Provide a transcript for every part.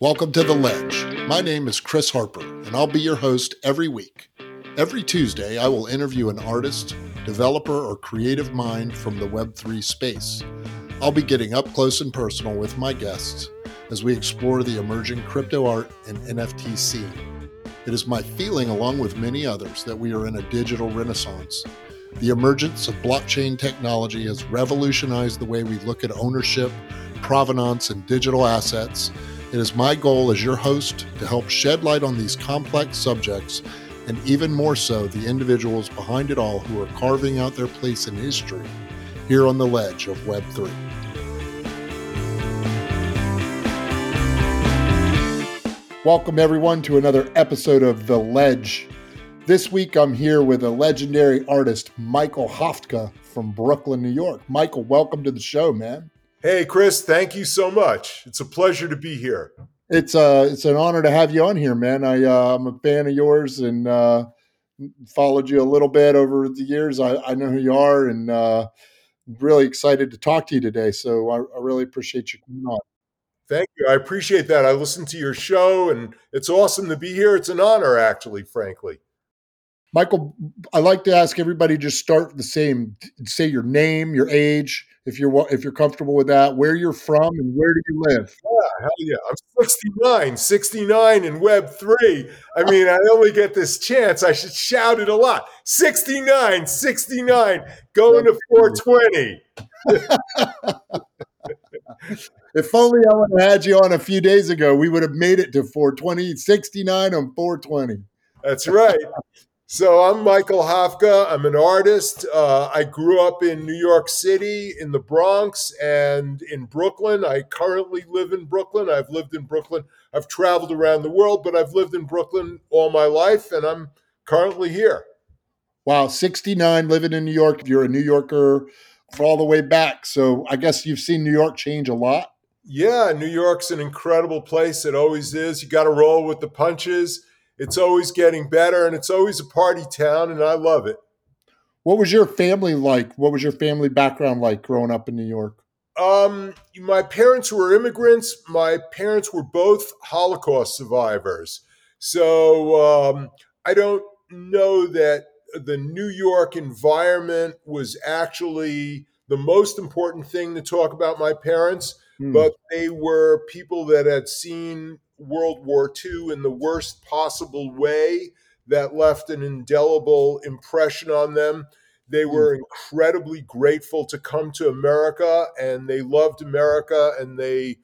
Welcome to The Ledge. My name is Chris Harper, and I'll be your host every week. Every Tuesday, I will interview an artist, developer, or creative mind from the Web3 space. I'll be getting up close and personal with my guests as we explore the emerging crypto art and NFT scene. It is my feeling, along with many others, that we are in a digital renaissance. The emergence of blockchain technology has revolutionized the way we look at ownership, provenance, and digital assets it is my goal as your host to help shed light on these complex subjects and even more so the individuals behind it all who are carving out their place in history here on the ledge of Web3. Welcome, everyone, to another episode of The Ledge. This week, I'm here with a legendary artist, Michael Hafftka from Brooklyn, New York. Michael, welcome to the show, man. Hey, Chris, thank you so much. It's a pleasure to be here. It's uh it's an honor to have you on here, man. I uh, I'm a fan of yours and uh, followed you a little bit over the years. I, I know who you are and uh, really excited to talk to you today. So I, I really appreciate you coming on. Thank you. I appreciate that. I listened to your show and it's awesome to be here. It's an honor, actually, frankly. Michael, I like to ask everybody just start the same. Say your name, your age, if you're if you're comfortable with that, where you're from and where do you live? Yeah, hell yeah. I'm 69, 69 in Web 3. I mean, I only get this chance. I should shout it a lot. 69, 69, going to 420. if only I would have had you on a few days ago, we would have made it to 420, 69 on 420. That's right. So I'm Michael Hafftka. I'm an artist. Uh, I grew up in New York City, in the Bronx, and in Brooklyn. I currently live in Brooklyn. I've lived in Brooklyn. I've traveled around the world, but I've lived in Brooklyn all my life, and I'm currently here. Wow, 69, living in New York. You're a New Yorker for all the way back. So I guess you've seen New York change a lot. Yeah, New York's an incredible place. It always is. You got to roll with the punches it's always getting better and it's always a party town and I love it. What was your family like? What was your family background like growing up in New York? Um, my parents were immigrants. My parents were both Holocaust survivors. So um, I don't know that the New York environment was actually the most important thing to talk about my parents, hmm. but they were people that had seen World War II in the worst possible way that left an indelible impression on them. They hmm. were incredibly grateful to come to America and they loved America and they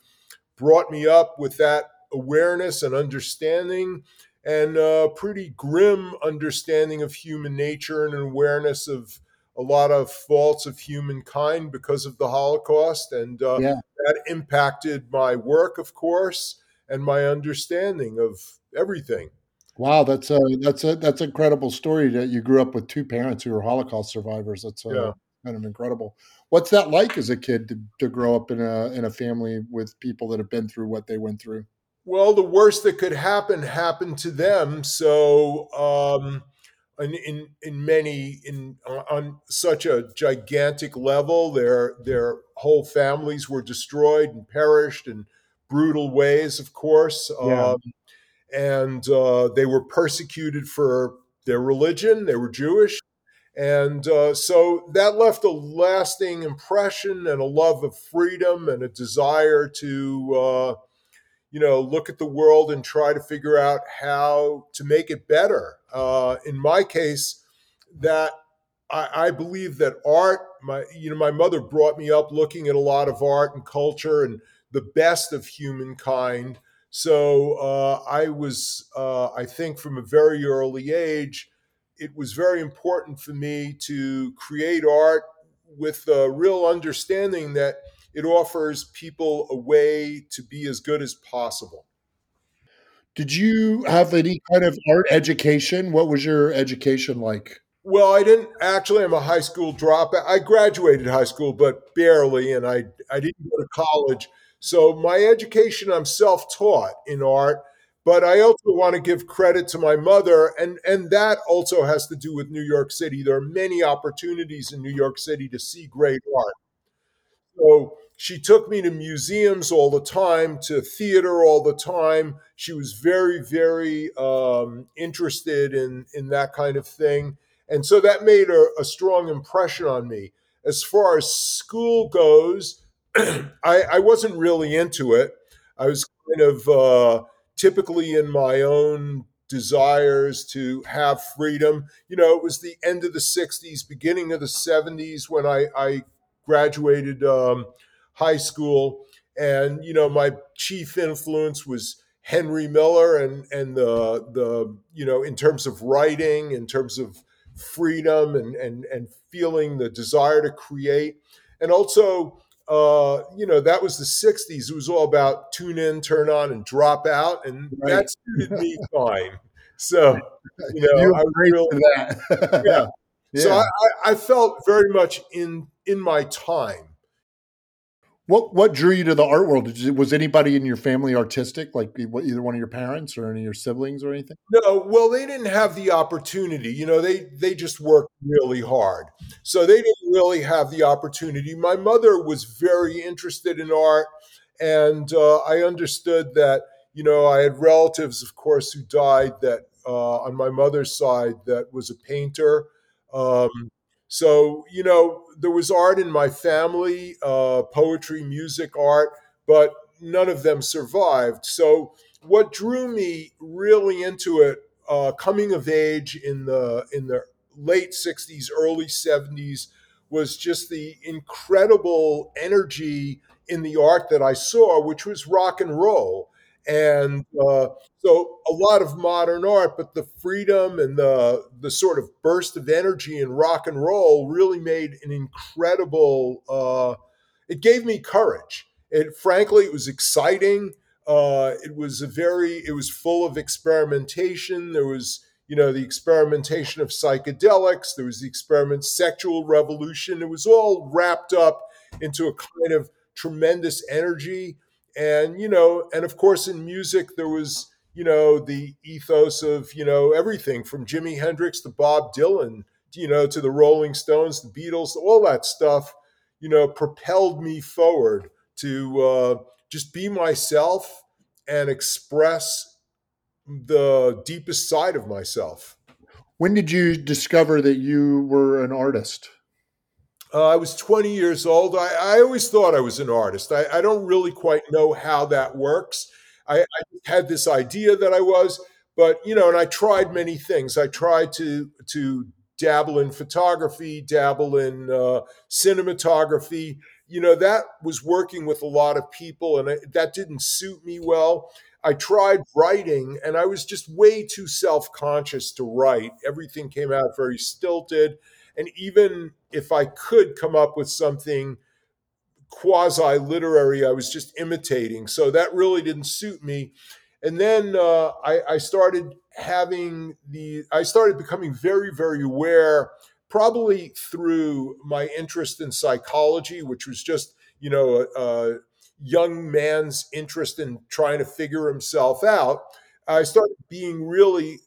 brought me up with that awareness and understanding and a pretty grim understanding of human nature and an awareness of a lot of faults of humankind because of the Holocaust. And uh, yeah. that impacted my work, of course and my understanding of everything. Wow, that's a that's a that's an incredible story that you grew up with two parents who were Holocaust survivors. That's uh, yeah. kind of incredible. What's that like as a kid to, to grow up in a in a family with people that have been through what they went through? Well, the worst that could happen happened to them. So, um, in, in in many in on such a gigantic level, their their whole families were destroyed and perished, and brutal ways, of course. Yeah. Um, and uh, they were persecuted for their religion, they were Jewish. And uh, so that left a lasting impression and a love of freedom and a desire to, uh, you know, look at the world and try to figure out how to make it better. Uh, in my case, that I, I, believe that art, my, you know, my mother brought me up looking at a lot of art and culture and the best of humankind. So uh, I was, uh, I think, from a very early age, it was very important for me to create art with a real understanding that it offers people a way to be as good as possible. Did you have any kind of art education? What was your education like? Well, I didn't actually. I'm a high school dropout. I graduated high school, but barely, and I I didn't go to college. So my education, I'm self-taught in art, but I also want to give credit to my mother, and and that also has to do with New York City. There are many opportunities in New York City to see great art. So she took me to museums all the time, to theater all the time. She was very, very um, interested in in that kind of thing, and so that made a, a strong impression on me. As far as school goes, I, I, wasn't really into it. I was kind of uh, typically in my own desires to have freedom. You know, it was the end of the 60s, beginning of the 70s when I, I graduated um, high school. And, you know, my chief influence was Henry Miller and, and the, the, you know, in terms of writing, in terms of freedom and, and, and feeling the desire to create. And also, uh, you know, that was the 60s. It was all about tune in, turn on, and drop out. And right. that suited me fine. So, you know, you I was really, that. yeah. yeah. So I, I felt very much in in my time what what drew you to the art world? You, was anybody in your family artistic, like either one of your parents or any of your siblings or anything? No, well, they didn't have the opportunity. You know, they they just worked really hard, so they didn't really have the opportunity. My mother was very interested in art, and uh, I understood that. You know, I had relatives, of course, who died that uh, on my mother's side that was a painter. Um, so, you know, there was art in my family, uh, poetry, music, art, but none of them survived. So, what drew me really into it, uh, coming of age in the in the late '60s, early '70s, was just the incredible energy in the art that I saw, which was rock and roll. And uh, so a lot of modern art, but the freedom and the the sort of burst of energy in rock and roll really made an incredible. Uh, it gave me courage. It frankly, it was exciting. Uh, it was a very. It was full of experimentation. There was you know the experimentation of psychedelics. There was the experiment sexual revolution. It was all wrapped up into a kind of tremendous energy and you know and of course in music there was you know the ethos of you know everything from jimi hendrix to bob dylan you know to the rolling stones the beatles all that stuff you know propelled me forward to uh, just be myself and express the deepest side of myself. When did you discover that you were an artist uh, I was 20 years old. I, I, always thought I was an artist. I, I, don't really quite know how that works. I, I, had this idea that I was, but you know, and I tried many things. I tried to to dabble in photography, dabble in uh, cinematography. You know, that was working with a lot of people, and that didn't suit me well. I tried writing, and I was just way too self conscious to write. Everything came out very stilted and even if I could come up with something quasi literary, I was just imitating. So that really didn't suit me. And then uh, I, I started having the, I started becoming very, very aware, probably through my interest in psychology, which was just, you know, a, a young man's interest in trying to figure himself out. I started being really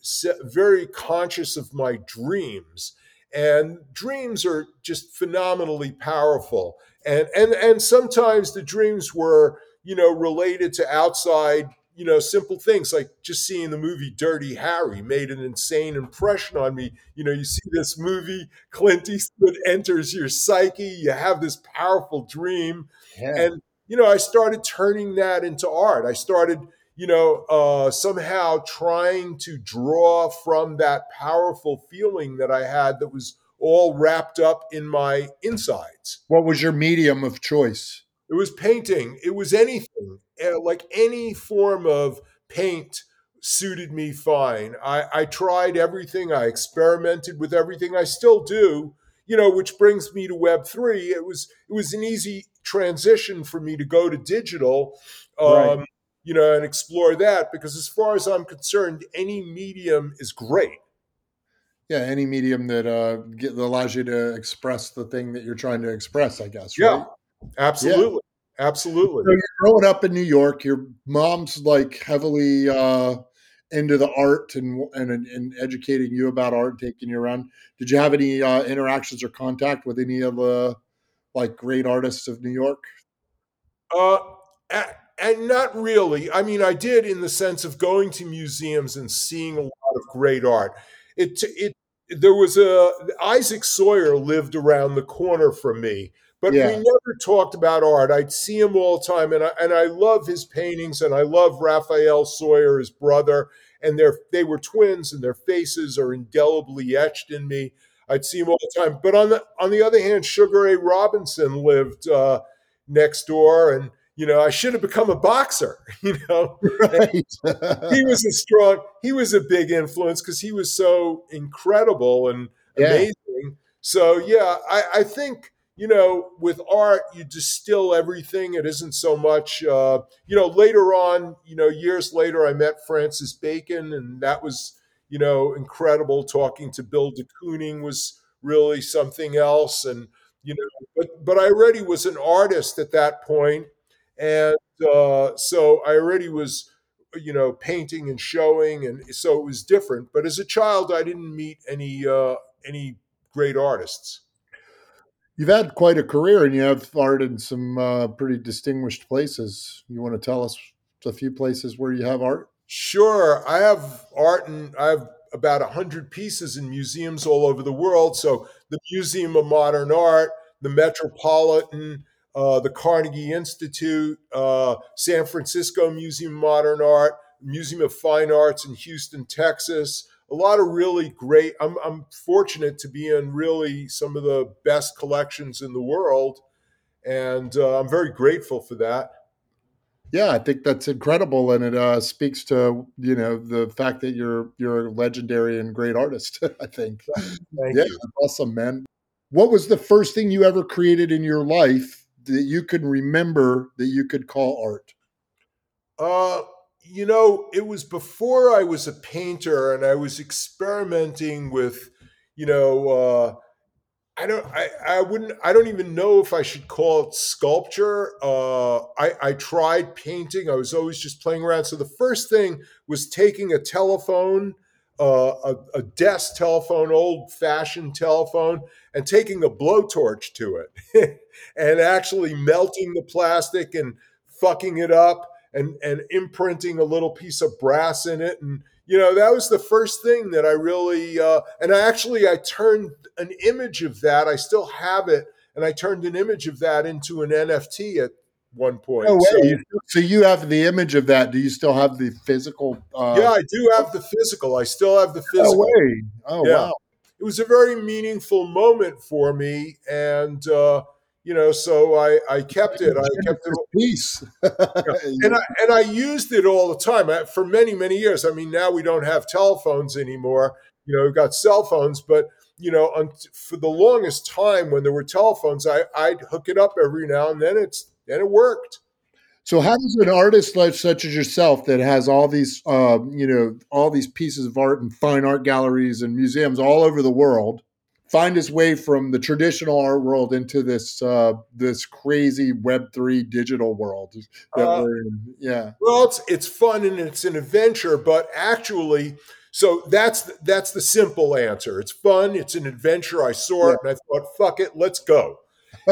very conscious of my dreams and dreams are just phenomenally powerful. And and and sometimes the dreams were you know related to outside you know simple things like just seeing the movie dirty harry made an insane impression on me. You know you see this movie clint eastwood enters your psyche you have this powerful dream. Yeah. and you know i started turning that into art. I started you know, uh, somehow trying to draw from that powerful feeling that I had that was all wrapped up in my insides. What was your medium of choice? It was painting. It was anything, eh, like any form of paint suited me fine. I, I tried everything. I experimented with everything. I still do. You know, which brings me to Web three. It was it was an easy transition for me to go to digital. Um, right you know, and explore that because as far as I'm concerned, any medium is great. Yeah, any medium that uh, get, that allows you to express the thing that you're trying to express, I guess. Right? Yeah, absolutely, yeah. absolutely. So you're growing up in New York. Your mom's like heavily uh, into the art and, and and educating you about art, taking you around. Did you have any uh, interactions or contact with any of the like great artists of New York? Uh, and not really. I mean, I did in the sense of going to museums and seeing a lot of great art. It it there was a Isaac Soyer lived around the corner from me, but yeah. we never talked about art. I'd see him all the time, and I and I love his paintings, and I love Raphael Soyer, his brother, and they they were twins, and their faces are indelibly etched in me. I'd see him all the time. But on the on the other hand, Sugar Ray Robinson lived uh, next door, and you know, I should have become a boxer, you know. Right. he was a strong, he was a big influence because he was so incredible and yeah. amazing. So yeah, I, I, think, you know, with art, you distill everything. It isn't so much uh, you know, later on, you know, years later I met Francis Bacon and that was, you know, incredible. Talking to Bill de Kooning was really something else. And you know, but but I already was an artist at that point and uh, so I already was, you know, painting and showing, and so it was different. But as a child, I didn't meet any uh, any great artists. You've had quite a career, and you have art in some uh, pretty distinguished places. You want to tell us a few places where you have art? Sure, I have art, and I have about a hundred pieces in museums all over the world. So the Museum of Modern Art, the Metropolitan, uh, the Carnegie Institute, uh, San Francisco Museum of Modern Art, Museum of Fine Arts in Houston, Texas. A lot of really great. I'm, I'm fortunate to be in really some of the best collections in the world, and uh, I'm very grateful for that. Yeah, I think that's incredible, and it uh, speaks to you know the fact that you're you're a legendary and great artist. I think. Thank yeah, you. awesome, man. What was the first thing you ever created in your life that you can remember that you could call art? Uh, you know, it was before I was a painter and I was experimenting with, you know, uh, I don't, I, I wouldn't, I don't even know if I should call it sculpture. Uh, I, I tried painting. I was always just playing around. So the first thing was taking a telephone a, a, desk telephone, old fashioned telephone, and taking a blowtorch to it and actually melting the plastic and fucking it up and, and imprinting a little piece of brass in it. And, you know, that was the first thing that I really, uh, and I actually, I turned an image of that. I still have it. And I turned an image of that into an NFT at one point. No. So, so, you have the image of that. Do you still have the physical? Uh, yeah, I do have the physical. I still have the physical. No way. Oh yeah. wow. It was a very meaningful moment for me, and uh, you know, so I I kept it. I kept it. Peace. yeah. And I and I used it all the time for many many years. I mean, now we don't have telephones anymore. You know, we've got cell phones, but you know, for the longest time when there were telephones, I, I'd hook it up every now and then. It's and it worked. So, how does an artist like such as yourself, that has all these, uh, you know, all these pieces of art and fine art galleries and museums all over the world, find his way from the traditional art world into this uh, this crazy Web three digital world that uh, we're in? Yeah. Well, it's it's fun and it's an adventure, but actually, so that's that's the simple answer. It's fun. It's an adventure. I saw yeah. it and I thought, "Fuck it, let's go,"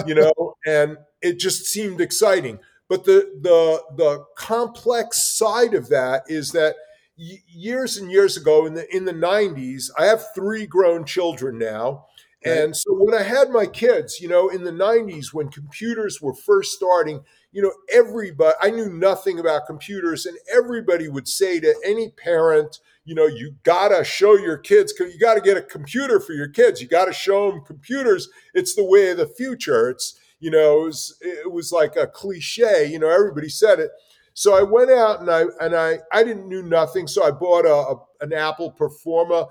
you know, and it just seemed exciting. But the the the complex side of that is that years and years ago in the in the 90s, I have three grown children now. And so when I had my kids, you know, in the 90s when computers were first starting, you know, everybody I knew nothing about computers and everybody would say to any parent, you know, you got to show your kids you got to get a computer for your kids. You got to show them computers. It's the way of the future. It's you know, it was, it was like a cliche. You know, everybody said it. So I went out and I and I I didn't knew nothing. So I bought a, a, an Apple Performa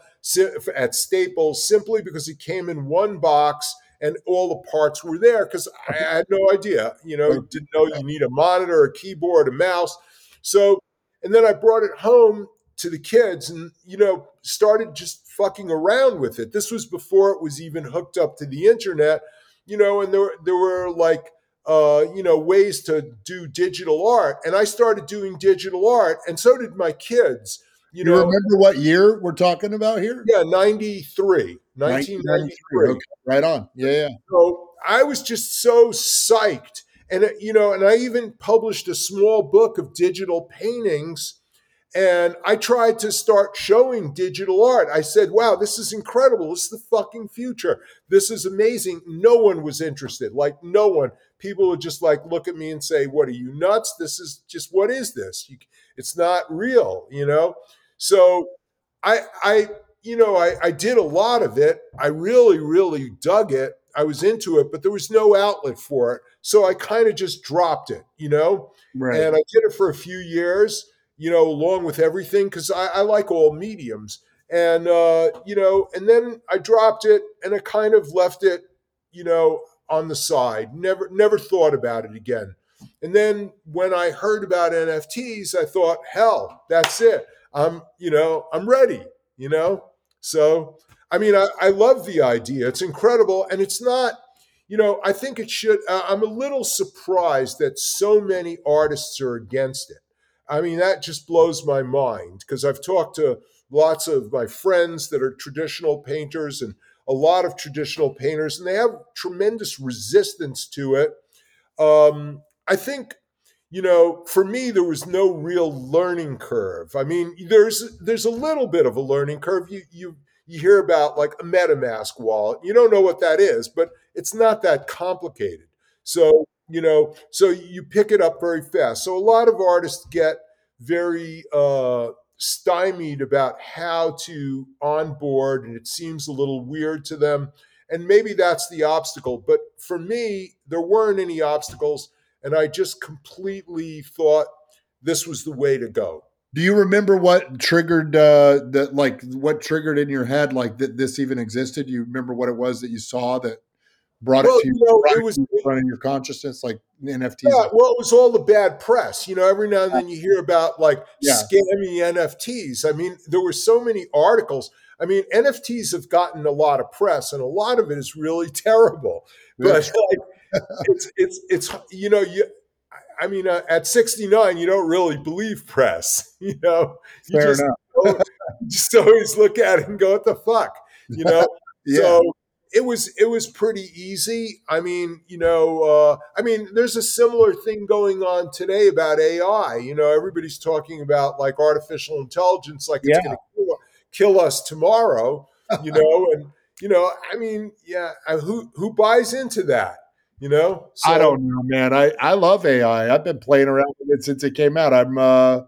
at Staples simply because it came in one box and all the parts were there because I had no idea. You know, didn't know you need a monitor, a keyboard, a mouse. So and then I brought it home to the kids and you know started just fucking around with it. This was before it was even hooked up to the internet you know, and there there were like uh, you know ways to do digital art, and I started doing digital art, and so did my kids. You, you know, remember what year we're talking about here? Yeah, 93, 1993. Okay, right on. Yeah, yeah. So I was just so psyched. And, you know, and I even published a small book of digital paintings. And I tried to start showing digital art. I said, wow, this is incredible. This is the fucking future. This is amazing. No one was interested. Like, no one. People would just like look at me and say, what are you nuts? This is just, what is this? You, it's not real, you know? So I, I, you know, I, I did a lot of it. I really, really dug it. I was into it, but there was no outlet for it. So I kind of just dropped it, you know? Right. And I did it for a few years, you know, along with everything, because I, I, like all mediums. And, uh, you know, and then I dropped it and I kind of left it, you know, on the side. Never, never thought about it again. And then when I heard about NFTs, I thought, hell, that's it. I'm, you know, I'm ready, you know? So, I mean, I, I love the idea. It's incredible. And it's not, you know, I think it should, uh, I'm a little surprised that so many artists are against it. I mean, that just blows my mind because I've talked to lots of my friends that are traditional painters and a lot of traditional painters, and they have tremendous resistance to it. Um, I think you know, for me, there was no real learning curve. I mean, there's there's a little bit of a learning curve. You you you hear about like a MetaMask wallet. You don't know what that is, but it's not that complicated. So you know, so you pick it up very fast. So a lot of artists get very uh, stymied about how to onboard, and it seems a little weird to them. And maybe that's the obstacle. But for me, there weren't any obstacles and I just completely thought this was the way to go. Do you remember what triggered uh, that? Like, what triggered in your head like that this even existed? You remember what it was that you saw that brought well, it to you? Know, it was running your consciousness, like NFTs. Yeah, well, it was all the bad press. You know, every now and then you hear about like yeah. scammy NFTs. I mean, there were so many articles. I mean, NFTs have gotten a lot of press, and a lot of it is really terrible. But like, it's it's it's you know you I mean, uh, at 69, you don't really believe press. You know, you Fair just, enough. just always look at it and go, "What the fuck?" You know. yeah. So it was it was pretty easy. I mean, you know, uh, I mean, there's a similar thing going on today about AI. You know, everybody's talking about like artificial intelligence, like it's yeah. going to kill, kill us tomorrow. You know, and you know, I mean, yeah, who who buys into that? You know, so, I don't know, man. I I love AI. I've been playing around with it since it came out. I'm uh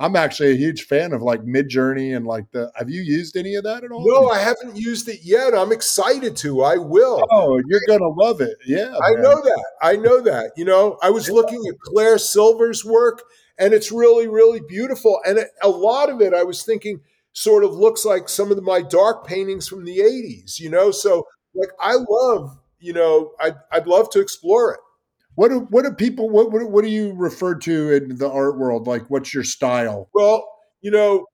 I'm actually a huge fan of like Midjourney and like the. Have you used any of that at all? No, I haven't used it yet. I'm excited to. I will. Oh, you're gonna love it. Yeah, I man. know that. I know that. You know, I was yeah. looking at Claire Silver's work, and it's really, really beautiful. And a lot of it, I was thinking, sort of looks like some of my dark paintings from the '80s. You know, so like I love you know, I'd, I'd love to explore it. What do, what do people, what, what, what do you refer to in the art world? Like, what's your style? Well, you know,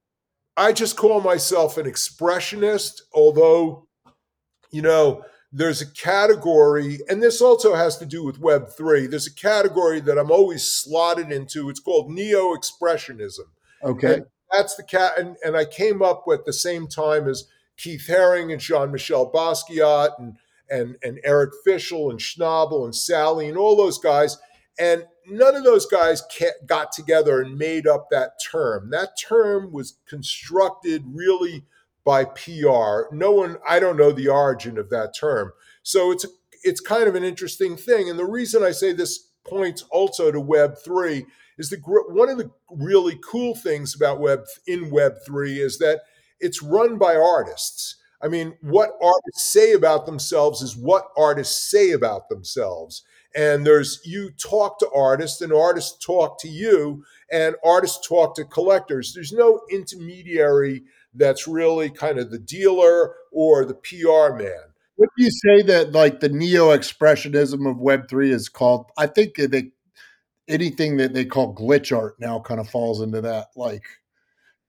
I just call myself an expressionist, although, you know, there's a category, and this also has to do with Web3. There's a category that I'm always slotted into. It's called neo expressionism. Okay. And that's the cat. And, and I came up with the same time as Keith Haring and Jean Michel Basquiat and and, and Eric Fischl and Schnabel and Salle and all those guys. And none of those guys got together and made up that term. That term was constructed really by PR. No one, I don't know the origin of that term. So it's it's kind of an interesting thing. And the reason I say this points also to Web three is the one of the really cool things about Web in Web three is that it's run by artists. I mean, what artists say about themselves is what artists say about themselves. And there's you talk to artists, and artists talk to you, and artists talk to collectors. There's no intermediary that's really kind of the dealer or the PR man. Do you say that like the neo expressionism of Web three is called? I think they anything that they call glitch art now kind of falls into that like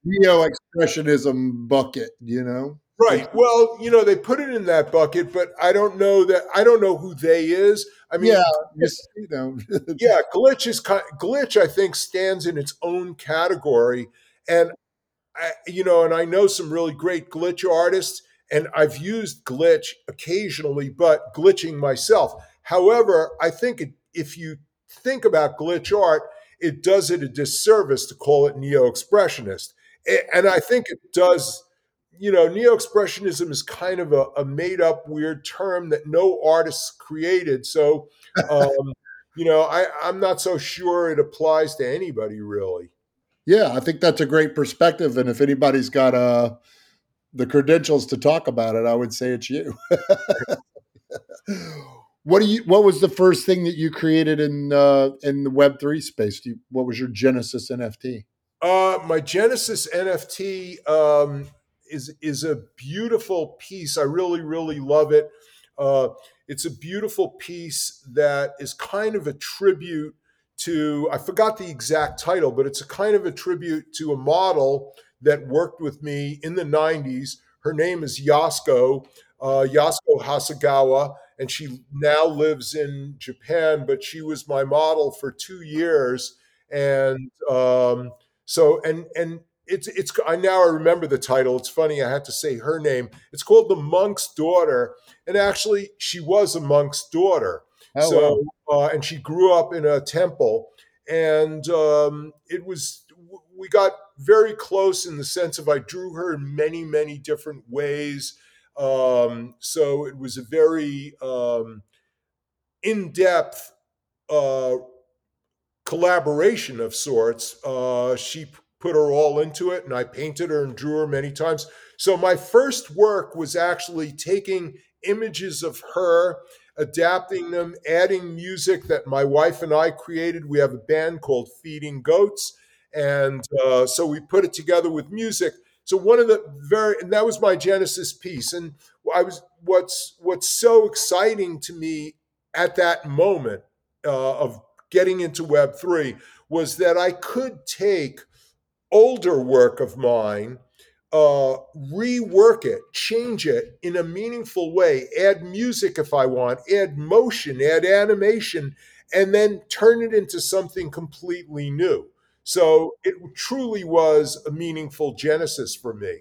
neo expressionism bucket. You know. Right. Well, you know, they put it in that bucket, but I don't know that I don't know who they is. I mean, yeah, just, you know, yeah, glitch is glitch. I think stands in its own category, and I, you know, and I know some really great glitch artists, and I've used glitch occasionally, but glitching myself. However, I think it, if you think about glitch art, it does it a disservice to call it neo expressionist. And I think it does, you know, neo expressionism is kind of a, a, made up weird term that no artists created. So, um, you know, I, I'm not so sure it applies to anybody really. Yeah, I think that's a great perspective. And if anybody's got uh, the credentials to talk about it, I would say it's you. what do you? What was the first thing that you created in uh, in the Web three space? You, what was your Genesis NFT? Uh, my Genesis NFT um, is is a beautiful piece. I really really love it. Uh, it's a beautiful piece that is kind of a tribute to I forgot the exact title, but it's a kind of a tribute to a model that worked with me in the 90s. Her name is Yasuko, uh, Yasuko Hasegawa, and she now lives in Japan, but she was my model for two years. And um, so, and, and, it's it's I now I remember the title. It's funny I had to say her name. It's called The Monk's Daughter, and actually she was a monk's daughter. Oh, so wow. uh, and she grew up in a temple, and um, it was we got very close in the sense of I drew her in many many different ways. Um, so it was a very um, in depth uh, collaboration of sorts. Uh, she put her all into it, and I painted her and drew her many times. So my first work was actually taking images of her adapting them, adding music that my wife and I created. We have a band called Feeding Goats. And uh, so we put it together with music. So one of the very, and that was my Genesis piece. And I was, what's, what's so exciting to me at that moment uh, of getting into Web3 was that I could take older work of mine uh, rework it, change it in a meaningful way, add music if I want, add motion, add animation, and then turn it into something completely new. So it truly was a meaningful genesis for me.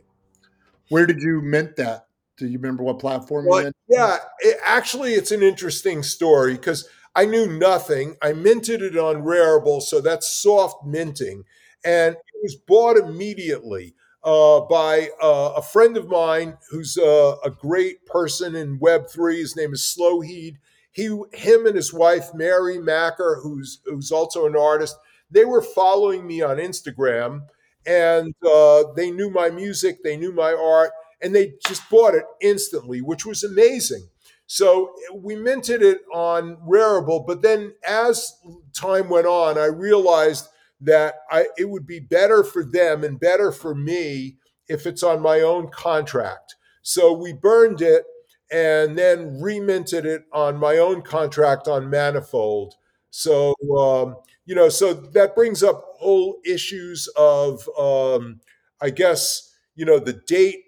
Where did you mint that? Do you remember what platform well, Yeah, it, actually, it's an interesting story because I knew nothing. I minted it on Rarible, so that's soft minting, and it was bought immediately uh, by uh, a friend of mine who's uh, a great person in Web3. His name is Slowheed. He, him and his wife, Mary Macker, who's, who's also an artist, they were following me on Instagram and uh, they knew my music, they knew my art, and they just bought it instantly, which was amazing. So we minted it on Rarible, but then as time went on, I realized that I, it would be better for them and better for me if it's on my own contract. So we burned it and then reminted it on my own contract on Manifold. So, um, you know, so that brings up whole issues of, um, I guess, you know, the date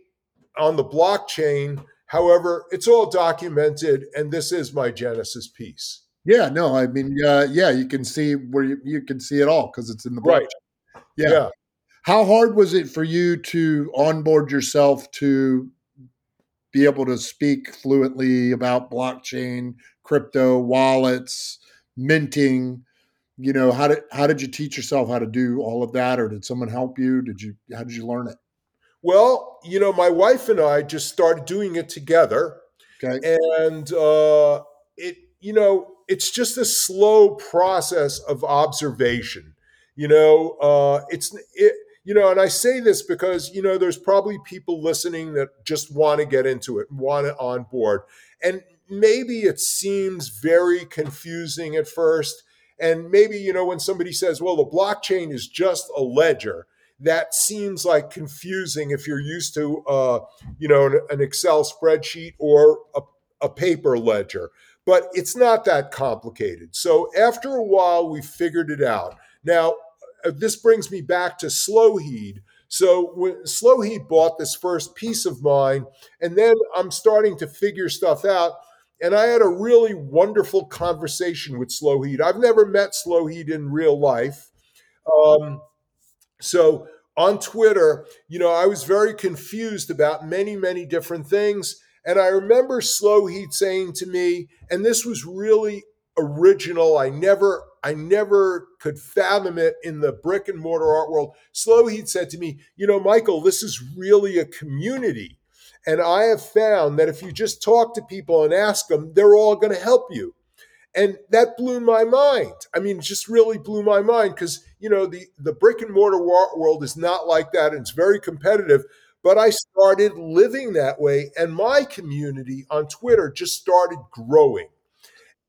on the blockchain. However, it's all documented, and this is my Genesis piece. Yeah, no, I mean, uh, yeah, you can see where you, you can see it all because it's in the blockchain. Right. Yeah. yeah. How hard was it for you to onboard yourself to be able to speak fluently about blockchain, crypto, wallets, minting? You know, how did how did you teach yourself how to do all of that, or did someone help you? Did you how did you learn it? Well, you know, my wife and I just started doing it together, okay. and uh, it you know it's just a slow process of observation. You know, uh, it's it, you know, and I say this because you know there's probably people listening that just want to get into it, want it on board, and maybe it seems very confusing at first. And maybe, you know, when somebody says, well, the blockchain is just a ledger, that seems like confusing if you're used to, uh, you know, an, an Excel spreadsheet or a, a paper ledger but it's not that complicated. So after a while, we figured it out. Now, uh, this brings me back to Slowheed. So when Slowheed bought this first piece of mine, and then I'm starting to figure stuff out. And I had a really wonderful conversation with Slowheed. I've never met Slowheed in real life. Um, so on Twitter, you know, I was very confused about many, many different things. And I remember Slowheed saying to me, and this was really original. I never, I never could fathom it in the brick and mortar art world. Slow Slowheat said to me, you know, Michael, this is really a community. And I have found that if you just talk to people and ask them, they're all going to help you. And that blew my mind. I mean, just really blew my mind because, you know, the, the brick and mortar world is not like that. And it's very competitive. But I started living that way. And my community on Twitter just started growing.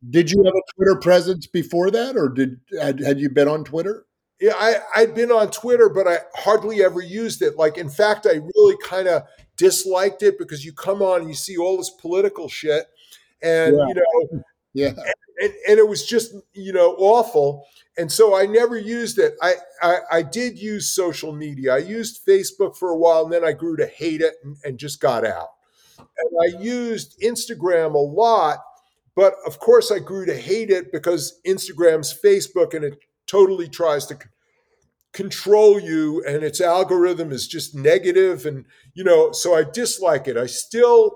Did you have a Twitter presence before that, or did had, had you been on Twitter? Yeah, I, I'd been on Twitter, but I hardly ever used it. Like, in fact, I really kind of disliked it because you come on and you see all this political shit, and yeah. you know, yeah, and, and, it was just you know awful. And so I never used it. I, I, I did use social media. I used Facebook for a while, and then I grew to hate it and, and just got out. And I used Instagram a lot but of course, I grew to hate it because Instagram's Facebook and it totally tries to c- control you and its algorithm is just negative and you know so i dislike it i still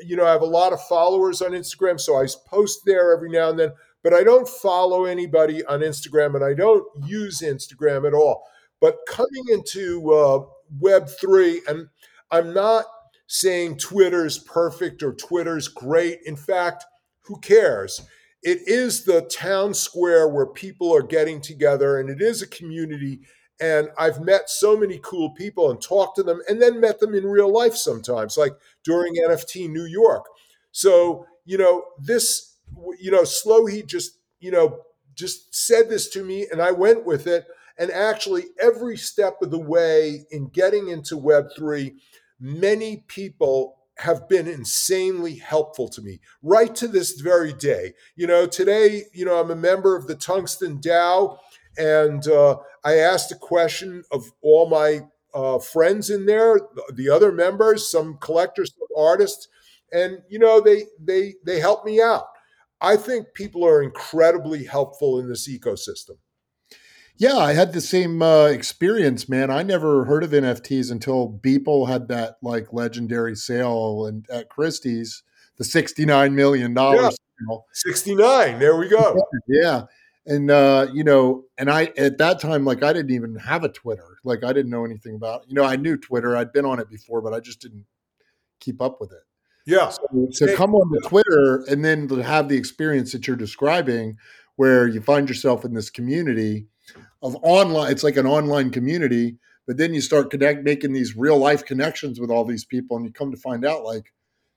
you know i have a lot of followers on instagram so i post there every now and then but i don't follow anybody on instagram and i don't use instagram at all but coming into uh, web 3 and i'm not saying twitter's perfect or twitter's great in fact who cares? It is the town square where people are getting together and it is a community. And I've met so many cool people and talked to them and then met them in real life sometimes, like during NFT New York. So, you know, this, you know, Slowheat just, you know, just said this to me and I went with it. And actually, every step of the way in getting into Web3, many people have been insanely helpful to me right to this very day. You know, today, you know, I'm a member of the Tungsten DAO, and uh, I asked a question of all my uh, friends in there, the other members, some collectors, some artists, and you know, they they they helped me out. I think people are incredibly helpful in this ecosystem. Yeah, I had the same uh, experience, man. I never heard of NFTs until Beeple had that like legendary sale and at Christie's, the sixty-nine million dollars. Yeah. Sixty-nine. There we go. yeah, and uh, you know, and I at that time, like, I didn't even have a Twitter. Like, I didn't know anything about. It. You know, I knew Twitter. I'd been on it before, but I just didn't keep up with it. Yeah. So to come on to Twitter and then to have the experience that you're describing, where you find yourself in this community of online. It's like an online community, but then you start connect making these real life connections with all these people, and you come to find out, like,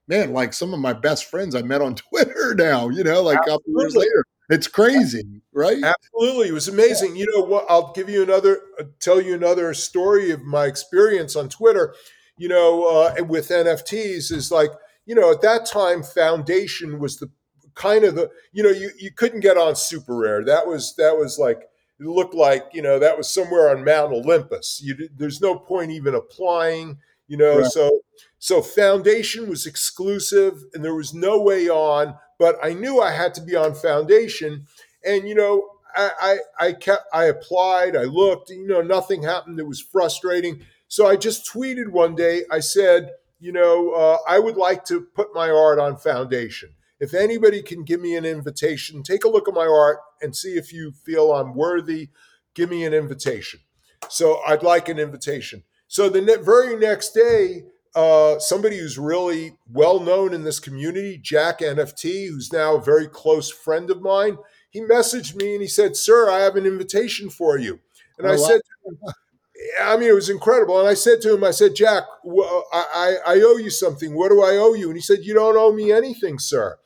man, like some of my best friends I met on Twitter now. You know, like a couple years later. It's crazy, right? Absolutely, it was amazing. You know what? I'll give you another, uh, tell you another story of my experience on Twitter. You know, uh, with NFTs is like, you know, at that time, Foundation was the kind of the, you know, you you couldn't get on Super Rare. That was that was like it looked like you know that was somewhere on Mount Olympus. You, there's no point even applying, you know. Right. So so foundation was exclusive, and there was no way on. But I knew I had to be on foundation, and you know I I, I kept I applied, I looked, you know, nothing happened. It was frustrating. So I just tweeted one day. I said, you know, uh, I would like to put my art on foundation. If anybody can give me an invitation, take a look at my art and see if you feel I'm worthy. Give me an invitation. So I'd like an invitation. So the ne- very next day, uh, somebody who's really well known in this community, Jack NFT, who's now a very close friend of mine, he messaged me and he said, Sir, I have an invitation for you. And oh, I wow. said, I mean, it was incredible. And I said to him, I said, Jack, I, I, I owe you something. What do I owe you? And he said, You don't owe me anything, sir.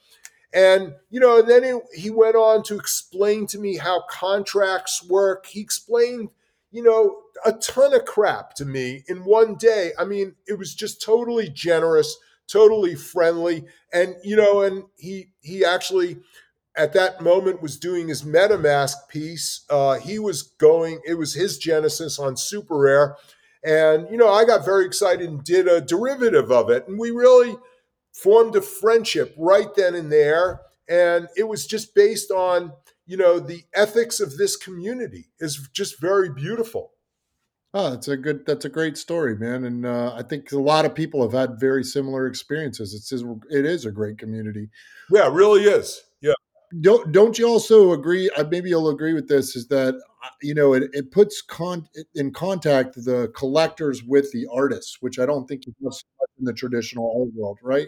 And, you know, and then it, he went on to explain to me how contracts work. He explained, you know, a ton of crap to me in one day. I mean, it was just totally generous, totally friendly. And, you know, and he, he actually, at that moment was doing his MetaMask piece. Uh, he was going, it was his genesis on Super Rare. And, you know, I got very excited and did a derivative of it. And we really, formed a friendship right then and there. And it was just based on, you know, the ethics of this community is just very beautiful. Oh, that's a good. That's a great story, man. And uh, I think a lot of people have had very similar experiences. It's it is a great community. Yeah, it really is. Yeah. don't don't you also agree? Uh, maybe you'll agree with this. Is that uh, you know it, it puts con in contact the collectors with the artists, which I don't think is in the traditional art world, right?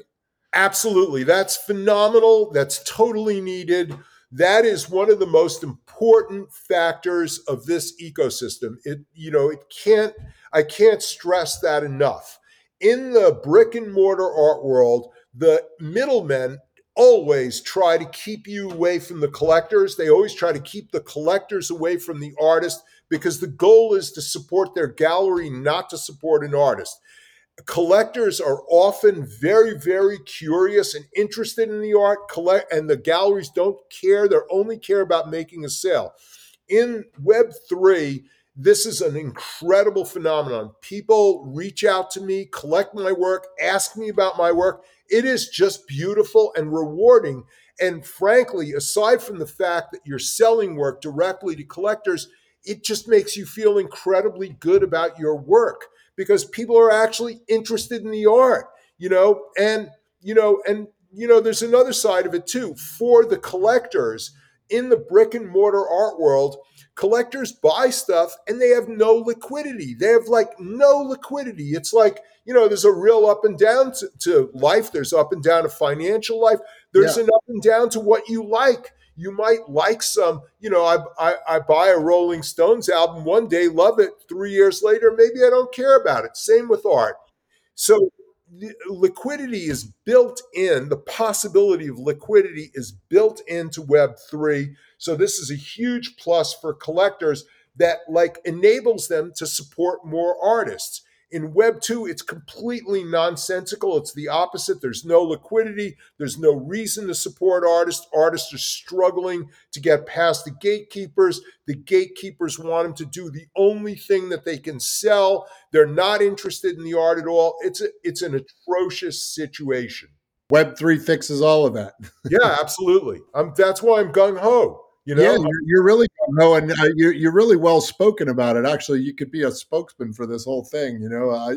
Absolutely, that's phenomenal. That's totally needed. That is one of the most important factors of this ecosystem. It you know it can't I can't stress that enough. In the brick and mortar art world, the middlemen always try to keep you away from the collectors. They always try to keep the collectors away from the artist because the goal is to support their gallery, not to support an artist. Collectors are often very, very curious and interested in the art, collect, and the galleries don't care. They only care about making a sale. In Web3, this is an incredible phenomenon. People reach out to me, collect my work, ask me about my work, it is just beautiful and rewarding. And frankly, aside from the fact that you're selling work directly to collectors, it just makes you feel incredibly good about your work because people are actually interested in the art, you know, and, you know, and, you know, there's another side of it too. For the collectors in the brick and mortar art world, collectors buy stuff and they have no liquidity. They have like no liquidity. It's like, you know, there's a real up and down to, to life. There's up and down to financial life. There's yeah. an up and down to what you like. You might like some, you know, I, I, I buy a Rolling Stones album one day, love it. Three years later, maybe I don't care about it. Same with art. So liquidity is built in, the possibility of liquidity is built into Web3. So this is a huge plus for collectors that like enables them to support more artists. In Web 2, it's completely nonsensical. It's the opposite. There's no liquidity. There's no reason to support artists. Artists are struggling to get past the gatekeepers. The gatekeepers want them to do the only thing that they can sell. They're not interested in the art at all. It's, a, it's an atrocious situation. Web 3 fixes all of that. yeah, absolutely. I'm, that's why I'm gung ho. You know, yeah, you're, you're really no, and uh, you're you're really well spoken about it. Actually, you could be a spokesman for this whole thing. You know, uh,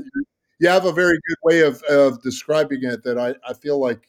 you have a very good way of of describing it that I I feel like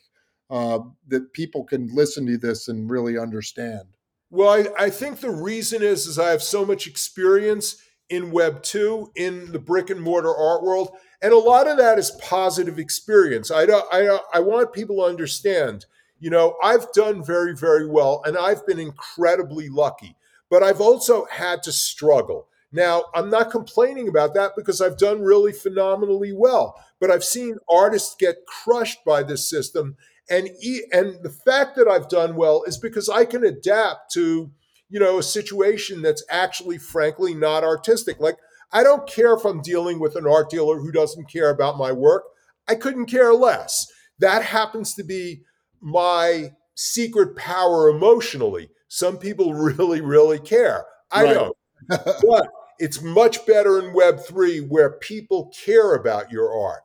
uh, that people can listen to this and really understand. Well, I, I think the reason is is I have so much experience in Web two in the brick and mortar art world, and a lot of that is positive experience. I don't, I I want people to understand you know, I've done very, very well and I've been incredibly lucky, but I've also had to struggle. Now, I'm not complaining about that because I've done really phenomenally well, but I've seen artists get crushed by this system. And, and the fact that I've done well is because I can adapt to, you know, a situation that's actually, frankly, not artistic. Like, I don't care if I'm dealing with an art dealer who doesn't care about my work. I couldn't care less. That happens to be my secret power emotionally. Some people really, really care. I right. don't. but it's much better in Web3 where people care about your art.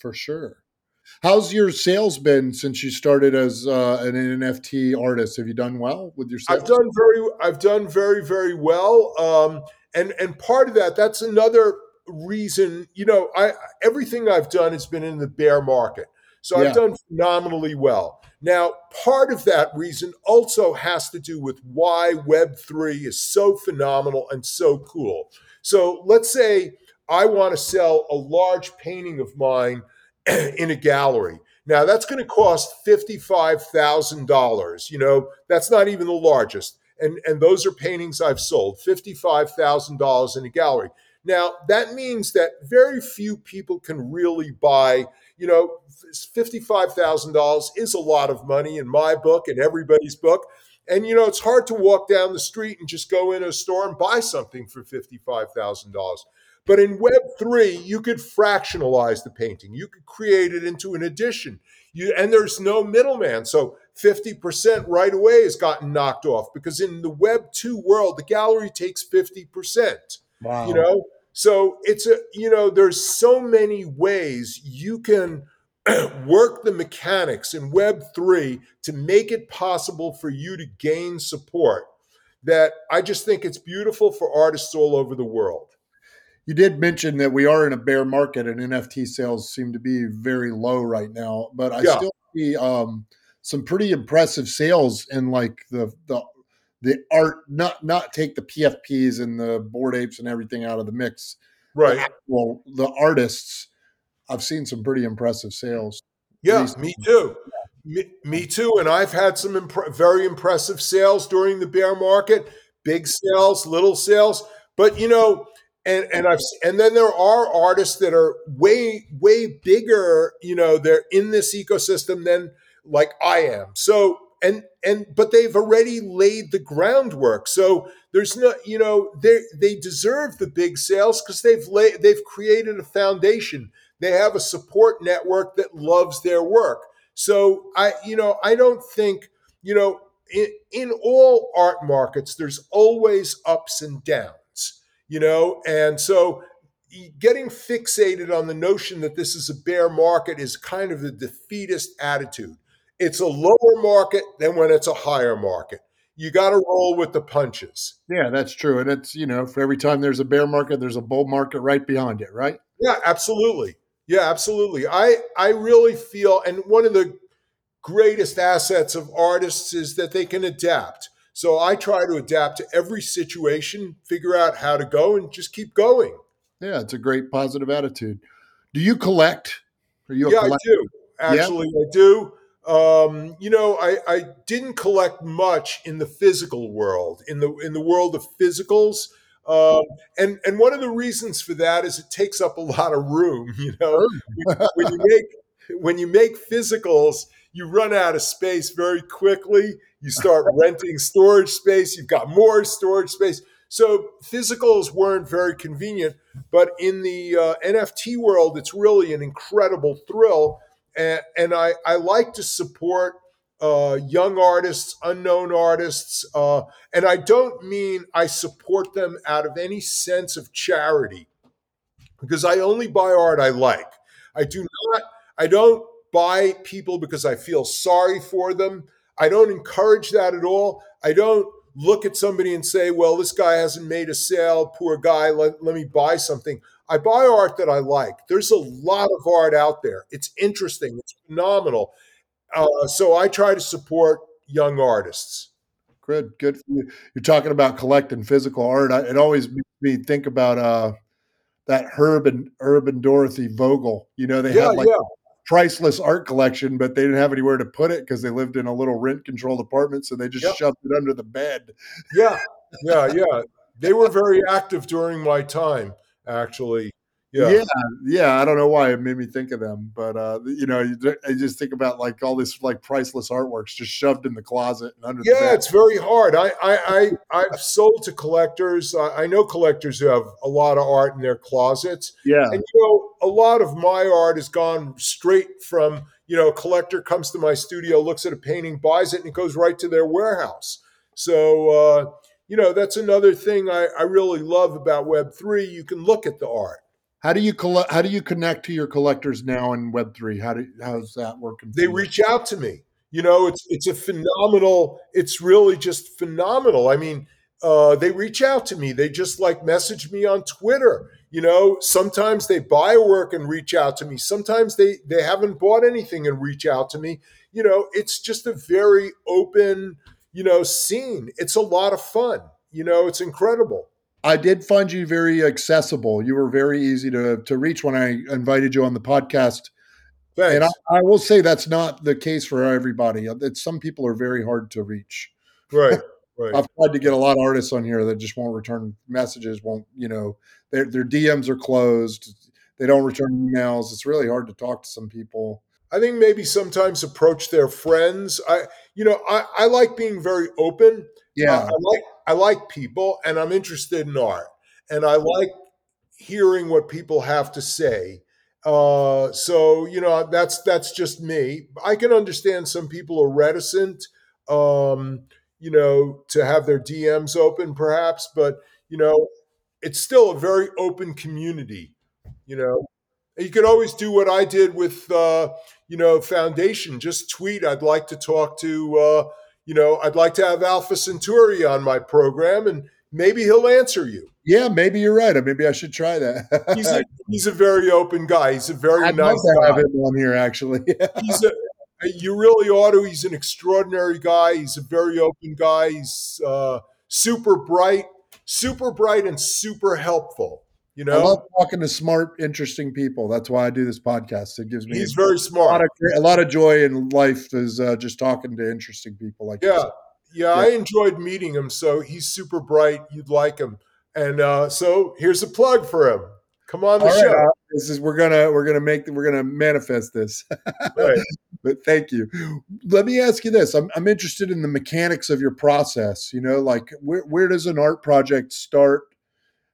For sure. How's your sales been since you started as uh, an NFT artist? Have you done well with your sales? I've done very, I've done very, very well. Um, and and part of that, that's another reason. You know, I everything I've done has been in the bear market, so yeah. I've done phenomenally well. Now, part of that reason also has to do with why Web3 is so phenomenal and so cool. So let's say I want to sell a large painting of mine in a gallery. Now, that's going to cost $55,000. You know, that's not even the largest. And, and those are paintings I've sold, $55,000 in a gallery. Now, that means that very few people can really buy you know, $55,000 is a lot of money in my book and everybody's book. And, you know, it's hard to walk down the street and just go in a store and buy something for $55,000. But in Web3, you could fractionalize the painting. You could create it into an edition. You, and there's no middleman. So 50% right away has gotten knocked off because in the Web 2 world, the gallery takes 50%. Wow. You know, so it's a, you know, there's so many ways you can work the mechanics in Web3 to make it possible for you to gain support that I just think it's beautiful for artists all over the world. You did mention that we are in a bear market and NFT sales seem to be very low right now, but I yeah. still see um, some pretty impressive sales in like the the the art not not take the PFPs and the Bored Apes and everything out of the mix. Right. Well, the artists, I've seen some pretty impressive sales. Yeah, me too. Me, me, too. And I've had some imp- very impressive sales during the bear market, big sales, little sales. But you know, and and I've and then there are artists that are way way bigger. You know, they're in this ecosystem than like I am. So and and but they've already laid the groundwork. So there's no, you know, they they deserve the big sales because they've laid they've created a foundation. They have a support network that loves their work. So I, you know, I don't think, you know, in, in all art markets, there's always ups and downs, you know, and so getting fixated on the notion that this is a bear market is kind of the defeatist attitude it's a lower market than when it's a higher market. You got to roll with the punches. Yeah, that's true. And it's, you know, for every time there's a bear market, there's a bull market right behind it, right? Yeah, absolutely. Yeah, absolutely. I I really feel and one of the greatest assets of artists is that they can adapt. So I try to adapt to every situation, figure out how to go and just keep going. Yeah, it's a great positive attitude. Do you collect? Are you yeah, I do. Actually, yeah. I do. Um, you know, I, I didn't collect much in the physical world, in the in the world of physicals. Um, and and one of the reasons for that is it takes up a lot of room. You know, when you make when you make physicals, you run out of space very quickly. You start renting storage space. You've got more storage space. So physicals weren't very convenient, but in the uh, NFT world, it's really an incredible thrill and, and I, I like to support uh, young artists, unknown artists, uh, and I don't mean I support them out of any sense of charity, because I only buy art I like. I do not. I don't buy people because I feel sorry for them. I don't encourage that at all. I don't look at somebody and say, well, this guy hasn't made a sale, poor guy, let, let me buy something. I buy art that I like. There's a lot of art out there. It's interesting, it's phenomenal. Uh, so I try to support young artists. Good, good for you. You're talking about collecting physical art. I, it always makes me think about uh, that Herb and Herb and Dorothy Vogel. You know, they yeah, had like yeah. priceless art collection, but they didn't have anywhere to put it because they lived in a little rent controlled apartment, so they just shoved it under the bed. Yeah, yeah, yeah. They were very active during my time actually. Yeah. yeah, yeah. I don't know why it made me think of them, but uh, you know, I just think about like all this like priceless artworks just shoved in the closet and under. Yeah, it's very hard. I I, I have sold to collectors. I, I know collectors who have a lot of art in their closets. Yeah, and you know, a lot of my art has gone straight from you know, a collector comes to my studio, looks at a painting, buys it, and it goes right to their warehouse. So. Uh, you know, that's another thing I, I really love about Web three. You can look at the art. How do you collect? How do you connect to your collectors now in Web three? How do how's that working? They reach out to me. You know, it's it's a phenomenal. It's really just phenomenal. I mean, uh, they reach out to me. They just like message me on Twitter. You know, sometimes they buy a work and reach out to me. Sometimes they they haven't bought anything and reach out to me. You know, it's just a very open you know, scene. It's a lot of fun. You know, it's incredible. I did find you very accessible. You were very easy to to reach when I invited you on the podcast. Thanks. And I, I will say that's not the case for everybody. Uh, that some people are very hard to reach. Right. Right. I've tried to get a lot of artists on here that just won't return messages. Won't you know? Their their DMs are closed. They don't return emails. It's really hard to talk to some people. I think maybe sometimes approach their friends. I, you know, I, I like being very open. Yeah, uh, I like I like people, and I'm interested in art, and I like hearing what people have to say. Uh, so you know, that's that's just me. I can understand some people are reticent, um, you know, to have their DMs open, perhaps, but you know, it's still a very open community. You know, you could always do what I did with, uh, you know, Foundation. Just tweet. I'd like to talk to, uh, you know, I'd like to have Alpha Centauri on my program, and maybe he'll answer you. Yeah, maybe you're right. Maybe I should try that. he's a he's a very open guy. He's a very I'd nice love to guy. Have him on here, actually. he's a you really ought to. He's an extraordinary guy. He's a very open guy. He's uh, super bright, super bright, and super helpful. You know, I love talking to smart, interesting people. That's why I do this podcast. It gives me he's very smart. A lot of, a lot of joy in life is uh, just talking to interesting people like yeah. yeah, yeah. I enjoyed meeting him. So he's super bright. You'd like him. And uh, so here's a plug for him. Come on the All show. Right, uh, this is we're gonna we're gonna make we're gonna manifest this. right. But thank you. Let me ask you this: I'm I'm interested in the mechanics of your process. You know, like where where does an art project start?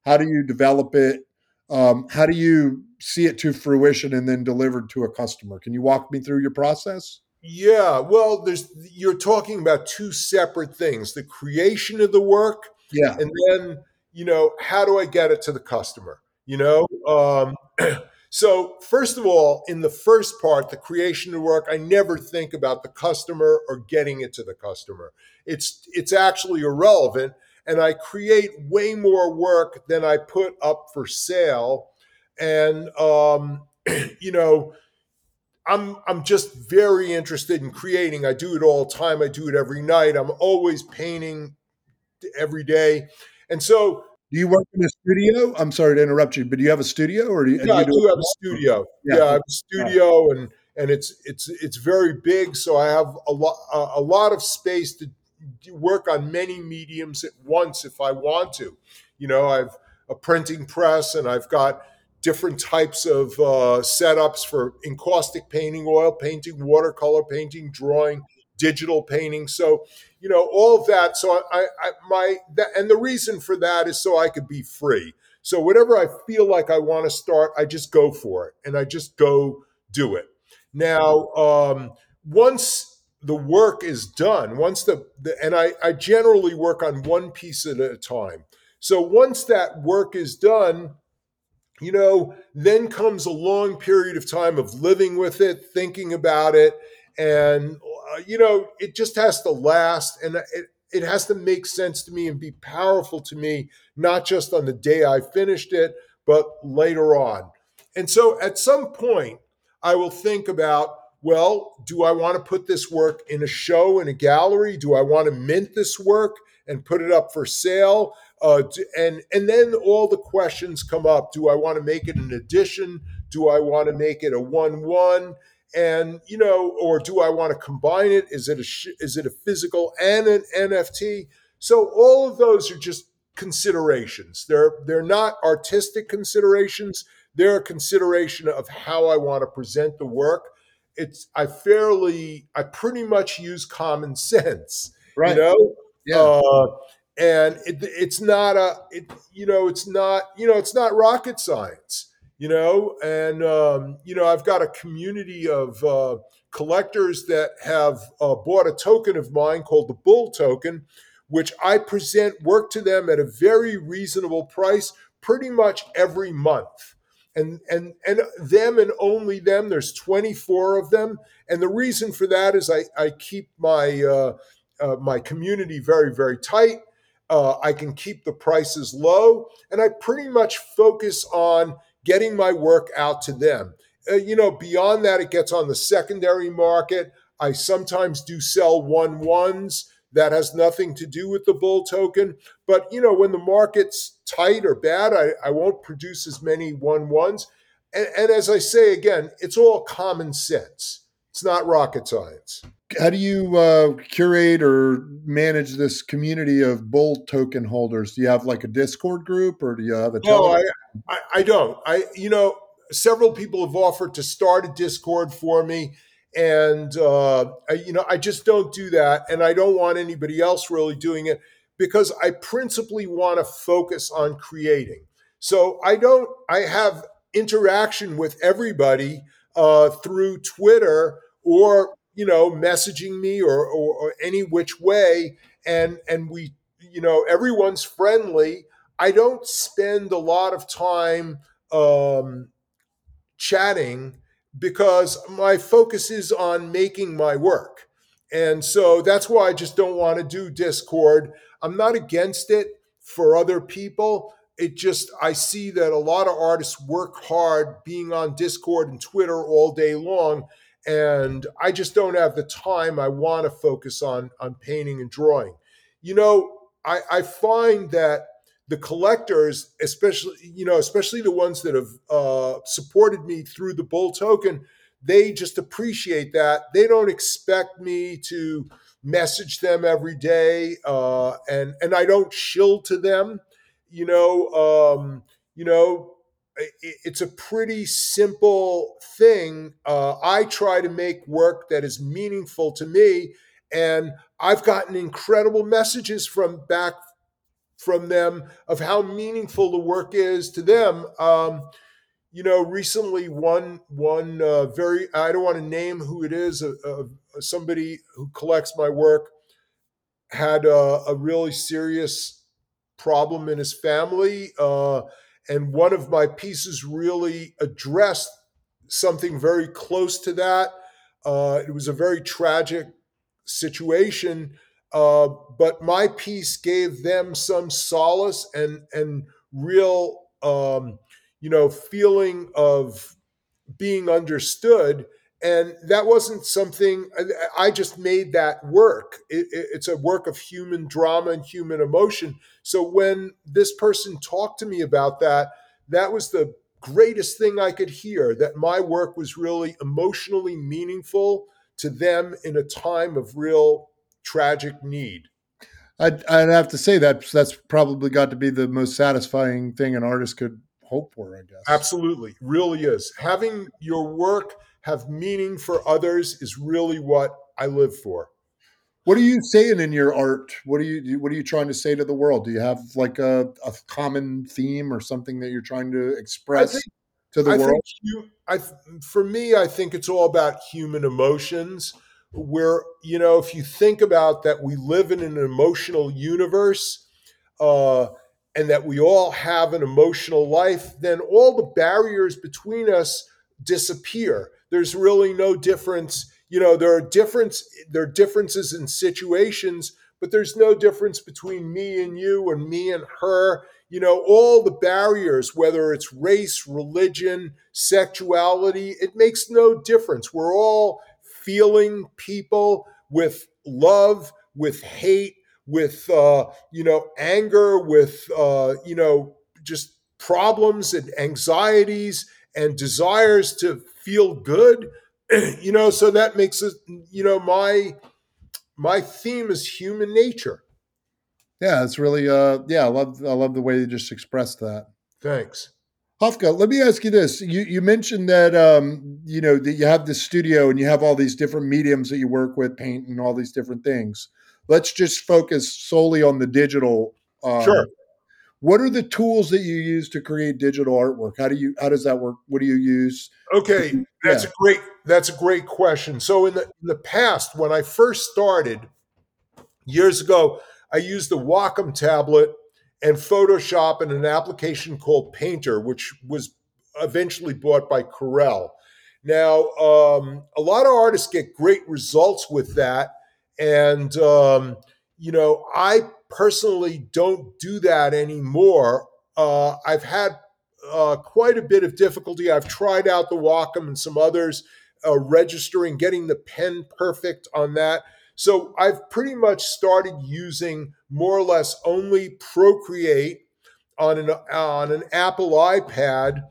How do you develop it? Um, how do you see it to fruition and then delivered to a customer? Can you walk me through your process? Yeah, well, there's you're talking about two separate things: the creation of the work, yeah, and then you know how do I get it to the customer? You know, um, so first of all, in the first part, the creation of the work, I never think about the customer or getting it to the customer. It's it's actually irrelevant and I create way more work than I put up for sale. And um, you know, I'm I'm just very interested in creating. I do it all the time. I do it every night. I'm always painting every day. And so do you work in a studio? I'm sorry to interrupt you, but do you have a studio or do you, yeah, do you I do, have a studio. Yeah. yeah, I have a studio and and it's it's it's very big, so I have a lot a lot of space to work on many mediums at once if I want to. You know, I've a printing press and I've got different types of uh, setups for encaustic painting, oil painting, watercolor painting, drawing, digital painting. So, you know, all that. So I, I my that, and the reason for that is so I could be free. So whatever I feel like I want to start, I just go for it and I just go do it. Now, um, once the work is done. Once the, the and I, I generally work on one piece at a time. So once that work is done you know then comes a long period of time of living with it thinking about it and uh, you know it just has to last and it, it has to make sense to me and be powerful to me not just on the day i finished it but later on. And so at some point i will think about well, do I want to put this work in a show in a gallery? Do I want to mint this work and put it up for sale? Uh, and and then all the questions come up. Do I want to make it an edition? Do I want to make it a one-one? And you know, or do I want to combine it? Is it a is it a physical and an NFT? So all of those are just considerations. They're they're not artistic considerations. They're a consideration of how I want to present the work it's I fairly I pretty much use common sense, right? You know, yeah. Uh, and it, it's not a it, you know it's not you know it's not rocket science you know and um, you know i've got a community of uh, collectors that have uh, bought a token of mine called the bull token which i present work to them at a very reasonable price pretty much every month and and and them and only them. There's 24 of them, and the reason for that is I I keep my uh, uh, my community very very tight. Uh, I can keep the prices low, and I pretty much focus on getting my work out to them. Uh, you know, beyond that, it gets on the secondary market. I sometimes do sell one ones that has nothing to do with the bull token. But you know, when the market's tight or bad, I, I won't produce as many one ones. And, and as I say again, it's all common sense. It's not rocket science. How do you uh, curate or manage this community of bull token holders? Do you have like a Discord group, or do you have a? No, I, I, I don't. I you know several people have offered to start a Discord for me and uh, I, you know i just don't do that and i don't want anybody else really doing it because i principally want to focus on creating. So i don't i have interaction with everybody uh, through twitter or you know messaging me or, or, or any which way and and we you know everyone's friendly. I don't spend a lot of time um, chatting because my focus is on making my work. And so that's why I just don't want to do Discord. I'm not against it for other people. It just, I see that a lot of artists work hard being on Discord and Twitter all day long. and I just don't have the time. I want to focus on on painting and drawing. You know, I, I find that the collectors, especially you know, especially the ones that have uh, supported me through the bull token, they just appreciate that. They don't expect me to message them every day, uh, and and I don't shill to them. You know, um, you know, it's a pretty simple thing. Uh, I try to make work that is meaningful to me, and I've gotten incredible messages from back from them of how meaningful the work is to them. Um, you know, recently one one uh, very I don't want to name who it is, uh, uh, somebody who collects my work had a, a really serious problem in his family, uh, and one of my pieces really addressed something very close to that. Uh, it was a very tragic situation, uh, but my piece gave them some solace and and real, um, you know, feeling of being understood. And that wasn't something I just made that work. It, it, it's a work of human drama and human emotion. So when this person talked to me about that, that was the greatest thing I could hear that my work was really emotionally meaningful to them in a time of real tragic need. I'd, I'd have to say that that's probably got to be the most satisfying thing an artist could hope for, I guess. Absolutely. Really is. Having your work have meaning for others is really what I live for. What are you saying in your art? What are you what are you trying to say to the world? Do you have like a, a common theme or something that you're trying to express think, to the I world? You, I, for me, I think it's all about human emotions. Where you know, if you think about that, we live in an emotional universe, uh, and that we all have an emotional life. Then all the barriers between us disappear. There's really no difference you know there are difference there are differences in situations but there's no difference between me and you and me and her you know all the barriers whether it's race religion sexuality it makes no difference we're all feeling people with love with hate with uh, you know anger with uh, you know just problems and anxieties and desires to feel good you know, so that makes it, you know, my my theme is human nature. Yeah, it's really uh yeah, I love I love the way you just expressed that. Thanks. Hafftka, let me ask you this. You you mentioned that um, you know, that you have this studio and you have all these different mediums that you work with, paint and all these different things. Let's just focus solely on the digital um, sure. What are the tools that you use to create digital artwork? How do you how does that work? What do you use? Okay, that's yeah. a great that's a great question. So in the in the past, when I first started years ago, I used the Wacom tablet and Photoshop and an application called Painter, which was eventually bought by Corel. Now, um, a lot of artists get great results with that, and um, you know, I personally don't do that anymore. Uh, I've had uh, quite a bit of difficulty. I've tried out the Wacom and some others, uh, registering, getting the pen perfect on that. So I've pretty much started using more or less only Procreate on an on an Apple iPad,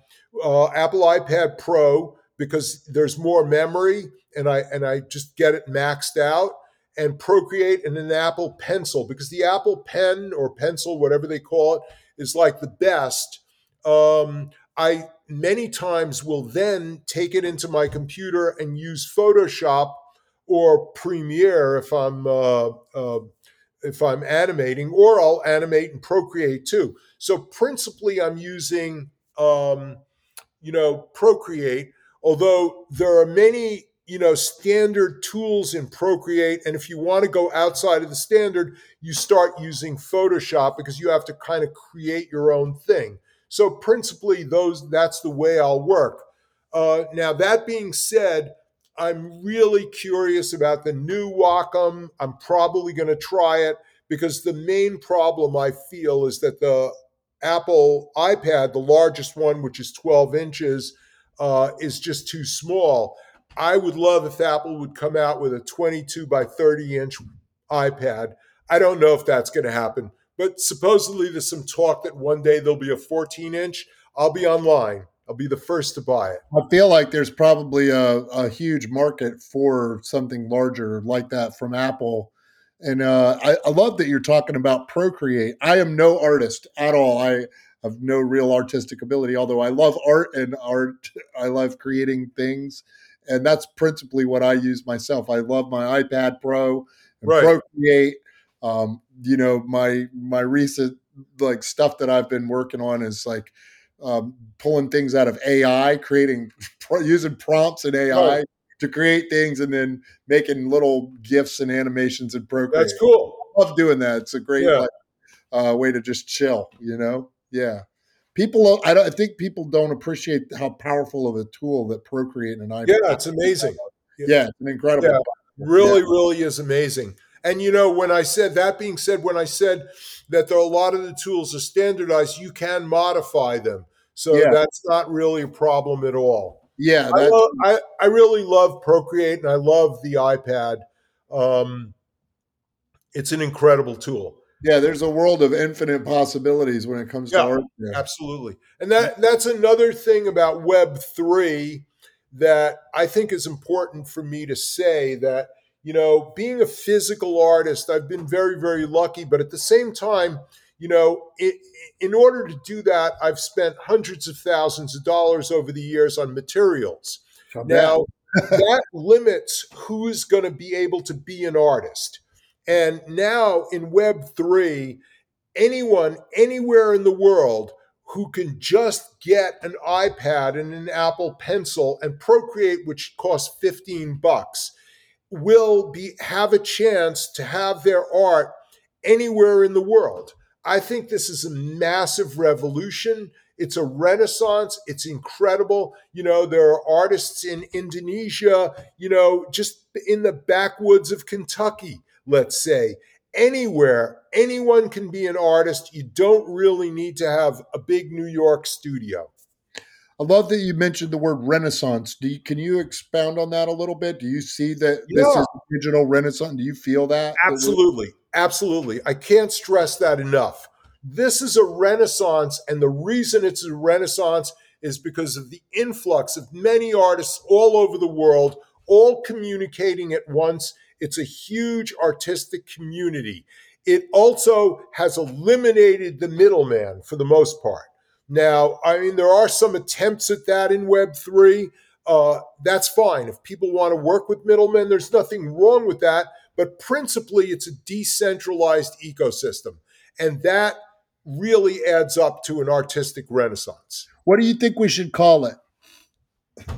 uh, Apple iPad Pro, because there's more memory, and I and I just get it maxed out and Procreate and an Apple Pencil because the Apple Pen or Pencil, whatever they call it, is like the best. Um, I many times will then take it into my computer and use Photoshop or Premiere if I'm uh, uh, if I'm animating, or I'll animate and Procreate too. So principally, I'm using um, you know Procreate. Although there are many you know standard tools in procreate and if you want to go outside of the standard you start using photoshop because you have to kind of create your own thing so principally those that's the way i'll work uh, now that being said i'm really curious about the new wacom i'm probably going to try it because the main problem i feel is that the apple ipad the largest one which is 12 inches uh, is just too small I would love if Apple would come out with a 22 by 30 inch iPad. I don't know if that's going to happen, but supposedly there's some talk that one day there'll be a 14 inch. I'll be online. I'll be the first to buy it. I feel like there's probably a, a huge market for something larger like that from Apple. And uh, I, I love that you're talking about Procreate. I am no artist at all. I have no real artistic ability, although I love art and art. I love creating things. And that's principally what I use myself. I love my iPad Pro and Right. Procreate. Um, you know, my my recent like stuff that I've been working on is like um, pulling things out of AI, creating using prompts in AI to create things, and then making little gifs and animations and Procreate. That's cool. I love doing that. It's a great Yeah. like, uh, way to just chill. You know, yeah. People, I don't. I think people don't appreciate how powerful of a tool that Procreate and iPad. Yeah, it's amazing. Yeah, it's an incredible. Yeah. Really, really is amazing. And you know, when I said that being said, when I said that there are a lot of the tools are standardized, you can modify them. So Yeah. that's not really a problem at all. Yeah, I, love, I, I really love Procreate and I love the iPad. Um, it's an incredible tool. yeah. There's a world of infinite possibilities when it comes to art. Yeah. Absolutely. And that that's another thing about web 3 that I think is important for me to say that you know, being a physical artist, I've been very very lucky, but at the same time, you know, it, in order to do that, I've spent hundreds of thousands of dollars over the years on materials. Bet. Now, that limits who's going to be able to be an artist. And now in Web3, anyone anywhere in the world who can just get an iPad and an Apple Pencil and Procreate, which costs 15 bucks, will be have a chance to have their art anywhere in the world. I think this is a massive revolution. It's a renaissance. It's incredible. You know, there are artists in Indonesia, you know, just in the backwoods of Kentucky, let's say. Anywhere, anyone can be an artist. You don't really need to have a big New York studio. I love that you mentioned the word renaissance. Do you, can you expound on that a little bit? Do you see that this is a digital renaissance? Do you feel that? Absolutely. Absolutely. I can't stress that enough. This is a renaissance, and the reason it's a renaissance is because of the influx of many artists all over the world, all communicating at once. It's a huge artistic community. It also has eliminated the middleman for the most part. Now, I mean, there are some attempts at that in Web3. Uh, that's fine. If people want to work with middlemen, there's nothing wrong with that but principally it's a decentralized ecosystem and that really adds up to an artistic renaissance What do you think we should call it?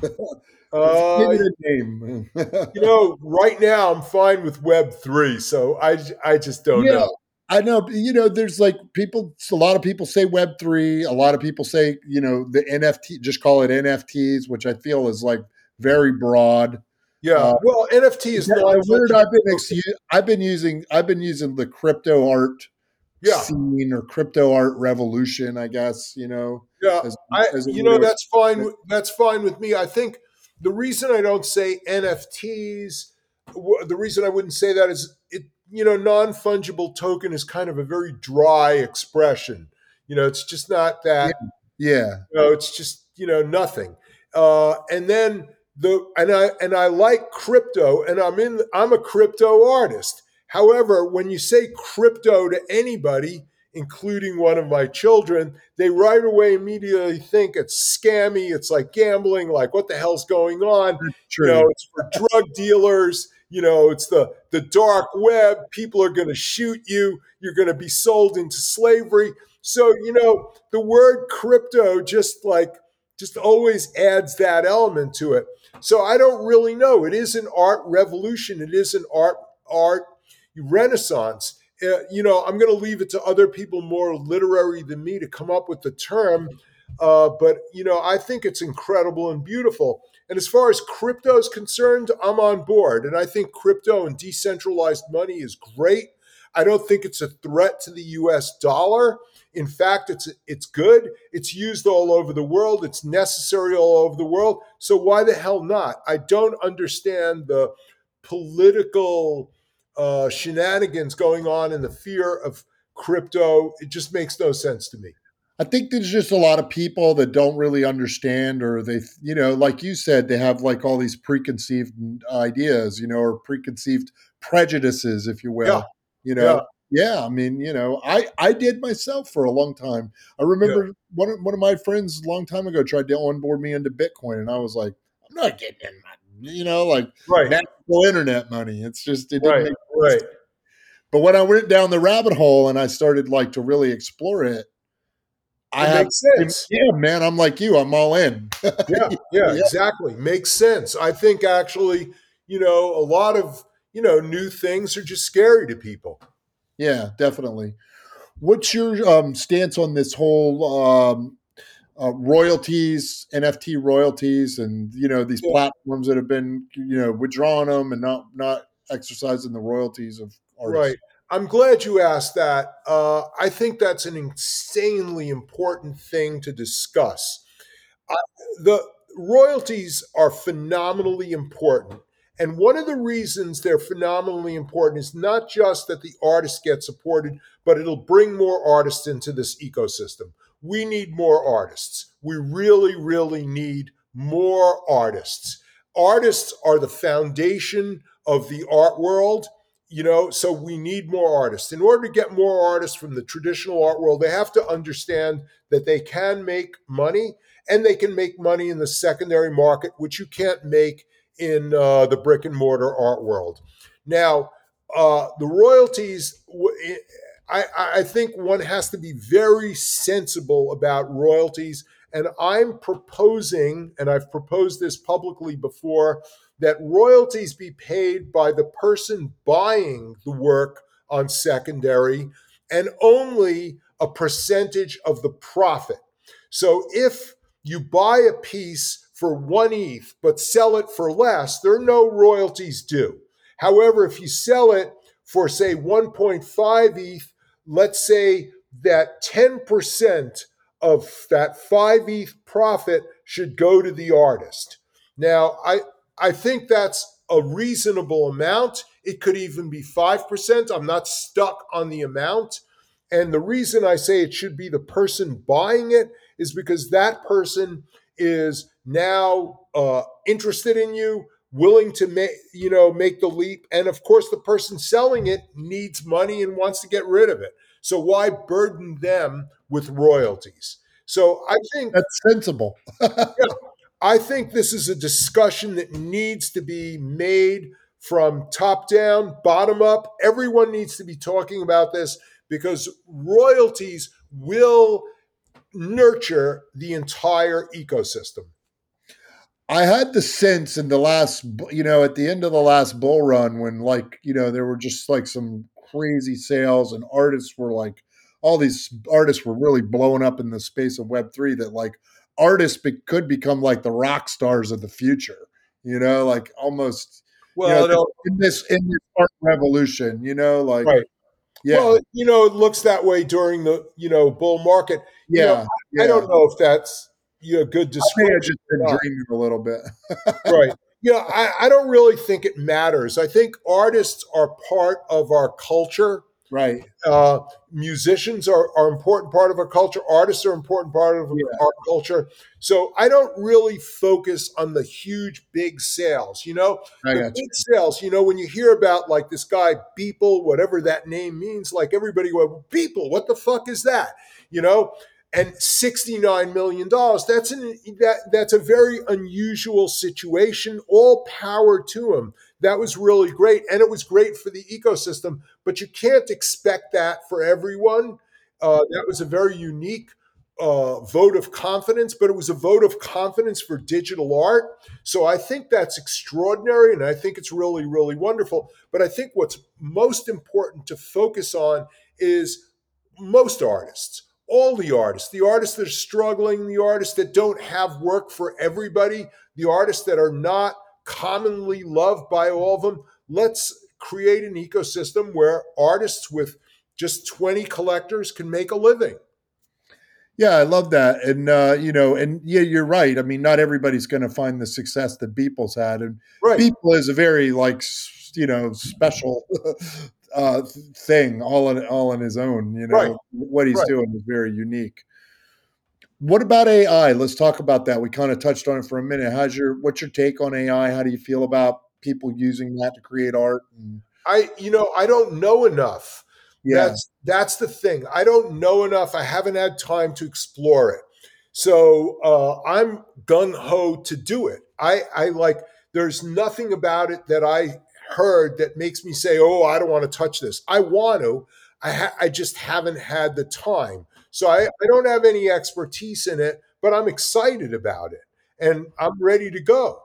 uh, Give it a name. you know right now i'm fine with web 3 so i, I just don't Yeah. know I know, you know, there's like people, a lot of people say Web3. A lot of people say, you know, the NFT, just call it NFTs, which I feel is like very broad. Yeah Uh, well nft is not word I've been, ex- I've been using, I've been using the crypto art yeah scene or crypto art revolution, I guess, you know. yeah as- I, as you know that's fine with- that's fine with me i think the reason i don't say nfts the reason i wouldn't say that is it you know non-fungible token is kind of a very dry expression you know it's just not that Yeah. you know it's just you know nothing uh and then the and i and i like crypto and i'm in i'm a crypto artist. However when you say crypto to anybody including one of my children they right away immediately think it's scammy it's like gambling like what the hell's going on? True. you know it's for drug dealers you know it's the the dark web people are going to shoot you you're going to be sold into slavery. So you know the word crypto just like just always adds that element to it so i don't really know it is an art revolution it is an art art renaissance uh, you know i'm going to leave it to other people more literary than me to come up with the term uh, but you know i think it's incredible and beautiful and as far as crypto is concerned, I'm on board. And I think crypto and decentralized money is great. I don't think it's a threat to the US dollar. In fact, it's it's good. It's used all over the world. It's necessary all over the world. So why the hell not? I don't understand the political uh, shenanigans going on and the fear of crypto. It just makes no sense to me. I think there's just a lot of people that don't really understand, or they, you know, like you said, they have like all these preconceived ideas, you know, or preconceived prejudices, if you will. Yeah. You know, yeah. I mean, you know, I I did myself for a long time. I remember yeah. one of, one of my friends a long time ago tried to onboard me into Bitcoin, and I was like, I'm not getting in my, you know, like right. natural internet money. It's just it right, right. But when I went down the rabbit hole and I started like to really explore it I it have, sense. Yeah, man, I'm like you. I'm all in. yeah, yeah, yeah, exactly. Makes sense. I think actually, you know, a lot of you know new things are just scary to people. Yeah, definitely. What's your um, stance on this whole um, uh, royalties, NFT royalties, and you know these yeah. platforms that have been you know withdrawing them and not not exercising the royalties of artists? Right. I'm glad you asked that. Uh, I think that's an insanely important thing to discuss. Uh, the royalties are phenomenally important. And one of the reasons they're phenomenally important is not just that the artist gets supported, but it'll bring more artists into this ecosystem. We need more artists. We really, really need more artists. Artists are the foundation of the art world you know so we need more artists in order to get more artists from the traditional art world they have to understand that they can make money and they can make money in the secondary market which you can't make in uh, the brick and mortar art world now uh, the royalties I, I think one has to be very sensible about royalties and i'm proposing and i've proposed this publicly before that royalties be paid by the person buying the work on secondary and only a percentage of the profit. So if you buy a piece for one ETH but sell it for less, there are no royalties due. However, if you sell it for, say, 1.5 ETH, let's say that 10% of that 5 ETH profit should go to the artist. Now, I, I think that's a reasonable amount. It could even be 5%. I'm not stuck on the amount. And the reason I say it should be the person buying it is because that person is now uh, interested in you, willing to make you know make the leap, and of course the person selling it needs money and wants to get rid of it. So why burden them with royalties? So I think that's sensible. yeah, I think this is a discussion that needs to be made from top down, bottom up. Everyone needs to be talking about this because royalties will nurture the entire ecosystem. I had the sense in the last, you know, at the end of the last bull run when, like, you know, there were just like some crazy sales and artists were like, all these artists were really blowing up in the space of Web3 that, like, artists be, could become like the rock stars of the future. You know, like almost. Well, you know, in this in this art revolution, you know, like right. Yeah. Well, you know, it looks that way during the you know bull market. Yeah, you know, I, yeah. I, don't know if that's you know good description. I just been dreaming a little bit. right. Yeah, I, I don't really think it matters. I think artists are part of our culture Right. Uh, musicians are, are important part of our culture. Artists are important part of yeah. our culture. So I don't really focus on the huge big sales. You know, I the big you. sales. You know, when you hear about like this guy Beeple, whatever that name means, like everybody go, Beeple, what the fuck is that? You know, and $69 million that's an that that's a very unusual situation all power to him. That was really great and it was great for the ecosystem but you can't expect that for everyone. Uh, that was a very unique uh, vote of confidence but it was a vote of confidence for digital art. So i think that's extraordinary and i think it's really really wonderful. But i think what's most important to focus on is most artists all the artists, the artists that are struggling, the artists that don't have work for everybody, the artists that are not commonly loved by all of them. Let's create an ecosystem where artists with just 20 collectors can make a living. Yeah, I love that, and uh, you know, and yeah, you're right. I mean, not everybody's going to find the success that Beeple's had, and right. Beeple is a very like you know special uh, thing all in all on his own. You know, right. what he's right. doing is very unique. What about AI? Let's talk about that. We kind of touched on it for a minute. How's your what's your take on AI? How do you feel about people using that to create art? And- I you know I don't know enough. Yeah. That's that's the thing. I don't know enough. I haven't had time to explore it. So uh, I'm gung ho to do it. I I like. There's nothing about it that I heard that makes me say, "Oh, I don't want to touch this." I want to. I ha- I just haven't had the time. So I, I don't have any expertise in it, but I'm excited about it and I'm ready to go.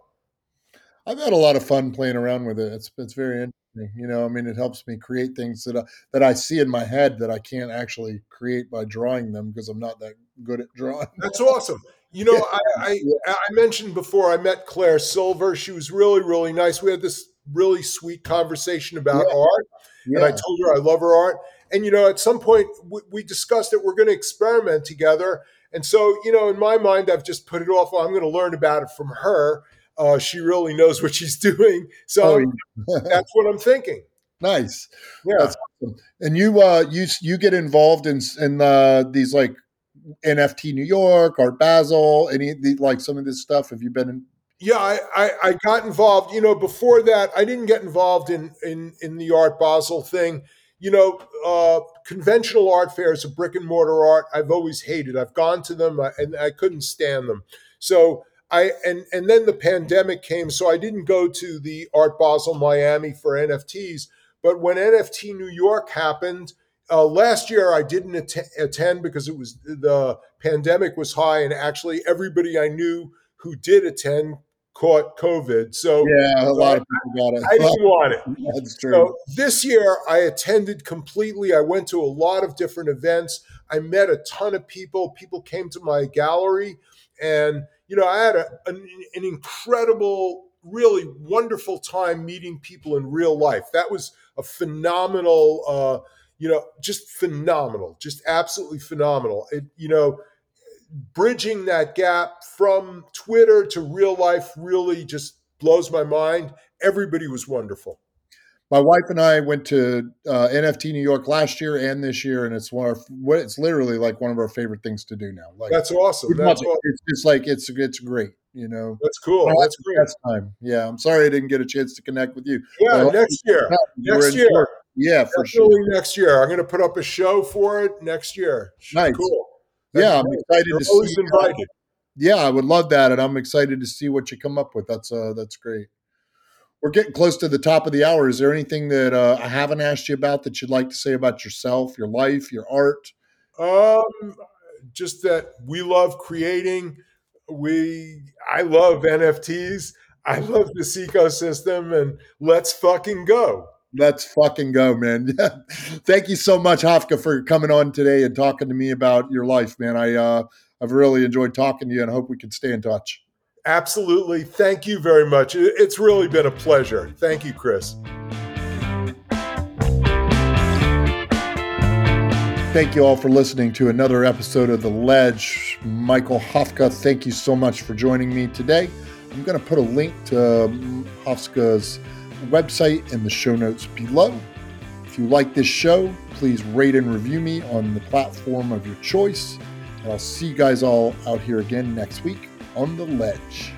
I've had a lot of fun playing around with it. It's it's very interesting. You know, I mean, it helps me create things that I, that I see in my head that I can't actually create by drawing them because I'm not that good at drawing. That's awesome. You know, I, I, I mentioned before I met Claire Silver. She was really really nice. We had this really sweet conversation about yeah. art, yeah. and I told her I love her art. And you know, at some point we, we discussed that we're going to experiment together. And so, you know, in my mind, I've just put it off. Well, I'm going to learn about it from her. Uh, she really knows what she's doing. So oh, that's what I'm thinking. Nice. Yeah. Awesome. And you, uh, you, you get involved in, in, uh, these like NFT New York, Art Basel, any like some of this stuff? Have you been in, yeah, I, I, I, got involved. You know, before that, I didn't get involved in in in the Art Basel thing. You know, uh, conventional art fairs of brick and mortar art. I've always hated. I've gone to them uh, and I couldn't stand them. So I and and then the pandemic came, so I didn't go to the Art Basel Miami for NFTs. But when NFT New York happened uh, last year, I didn't att- attend because it was the pandemic was high, and actually everybody I knew who did attend caught COVID. So yeah, a lot of people got it. I didn't want it. That's true. So this year I attended completely. I went to a lot of different events. I met a ton of people. People came to my gallery, and you know I had a, an, an incredible, really wonderful time meeting people in real life. That was a phenomenal. Uh, you know, just phenomenal, just absolutely phenomenal. It, you know, bridging that gap from Twitter to real life really just blows my mind. Everybody was wonderful. My wife and I went to uh, NFT New York last year and this year, and it's one of our, it's literally like one of our favorite things to do now. Like that's awesome. That's awesome. It's just like it's it's great. You know, that's cool. That's great. That's time. Yeah, I'm sorry I didn't get a chance to connect with you. Yeah, next year. Next year. Yeah, for sure. Next year, I'm going to put up a show for it next year. Nice. Cool yeah, I'm excited You're to see. Invited. Yeah, I would love that, and I'm excited to see what you come up with. That's uh, that's great. We're getting close to the top of the hour. Is there anything that uh, I haven't asked you about that you'd like to say about yourself, your life, your art? Um, just that we love creating. We, I love NFTs. I love this ecosystem, and let's fucking go. Let's fucking go, man. Thank you so much, Hafftka, for coming on today and talking to me about your life, man. I uh, I've really enjoyed talking to you and I hope we can stay in touch. Absolutely. Thank you very much. It's really been a pleasure. Thank you, Chris. Thank you all for listening to another episode of The Ledge. Michael Hafftka, thank you so much for joining me today. I'm going to put a link to um, Hafftka's website in the show notes below. If you like this show, please rate and review me on the platform of your choice. And I'll see you guys all out here again next week on The Ledge.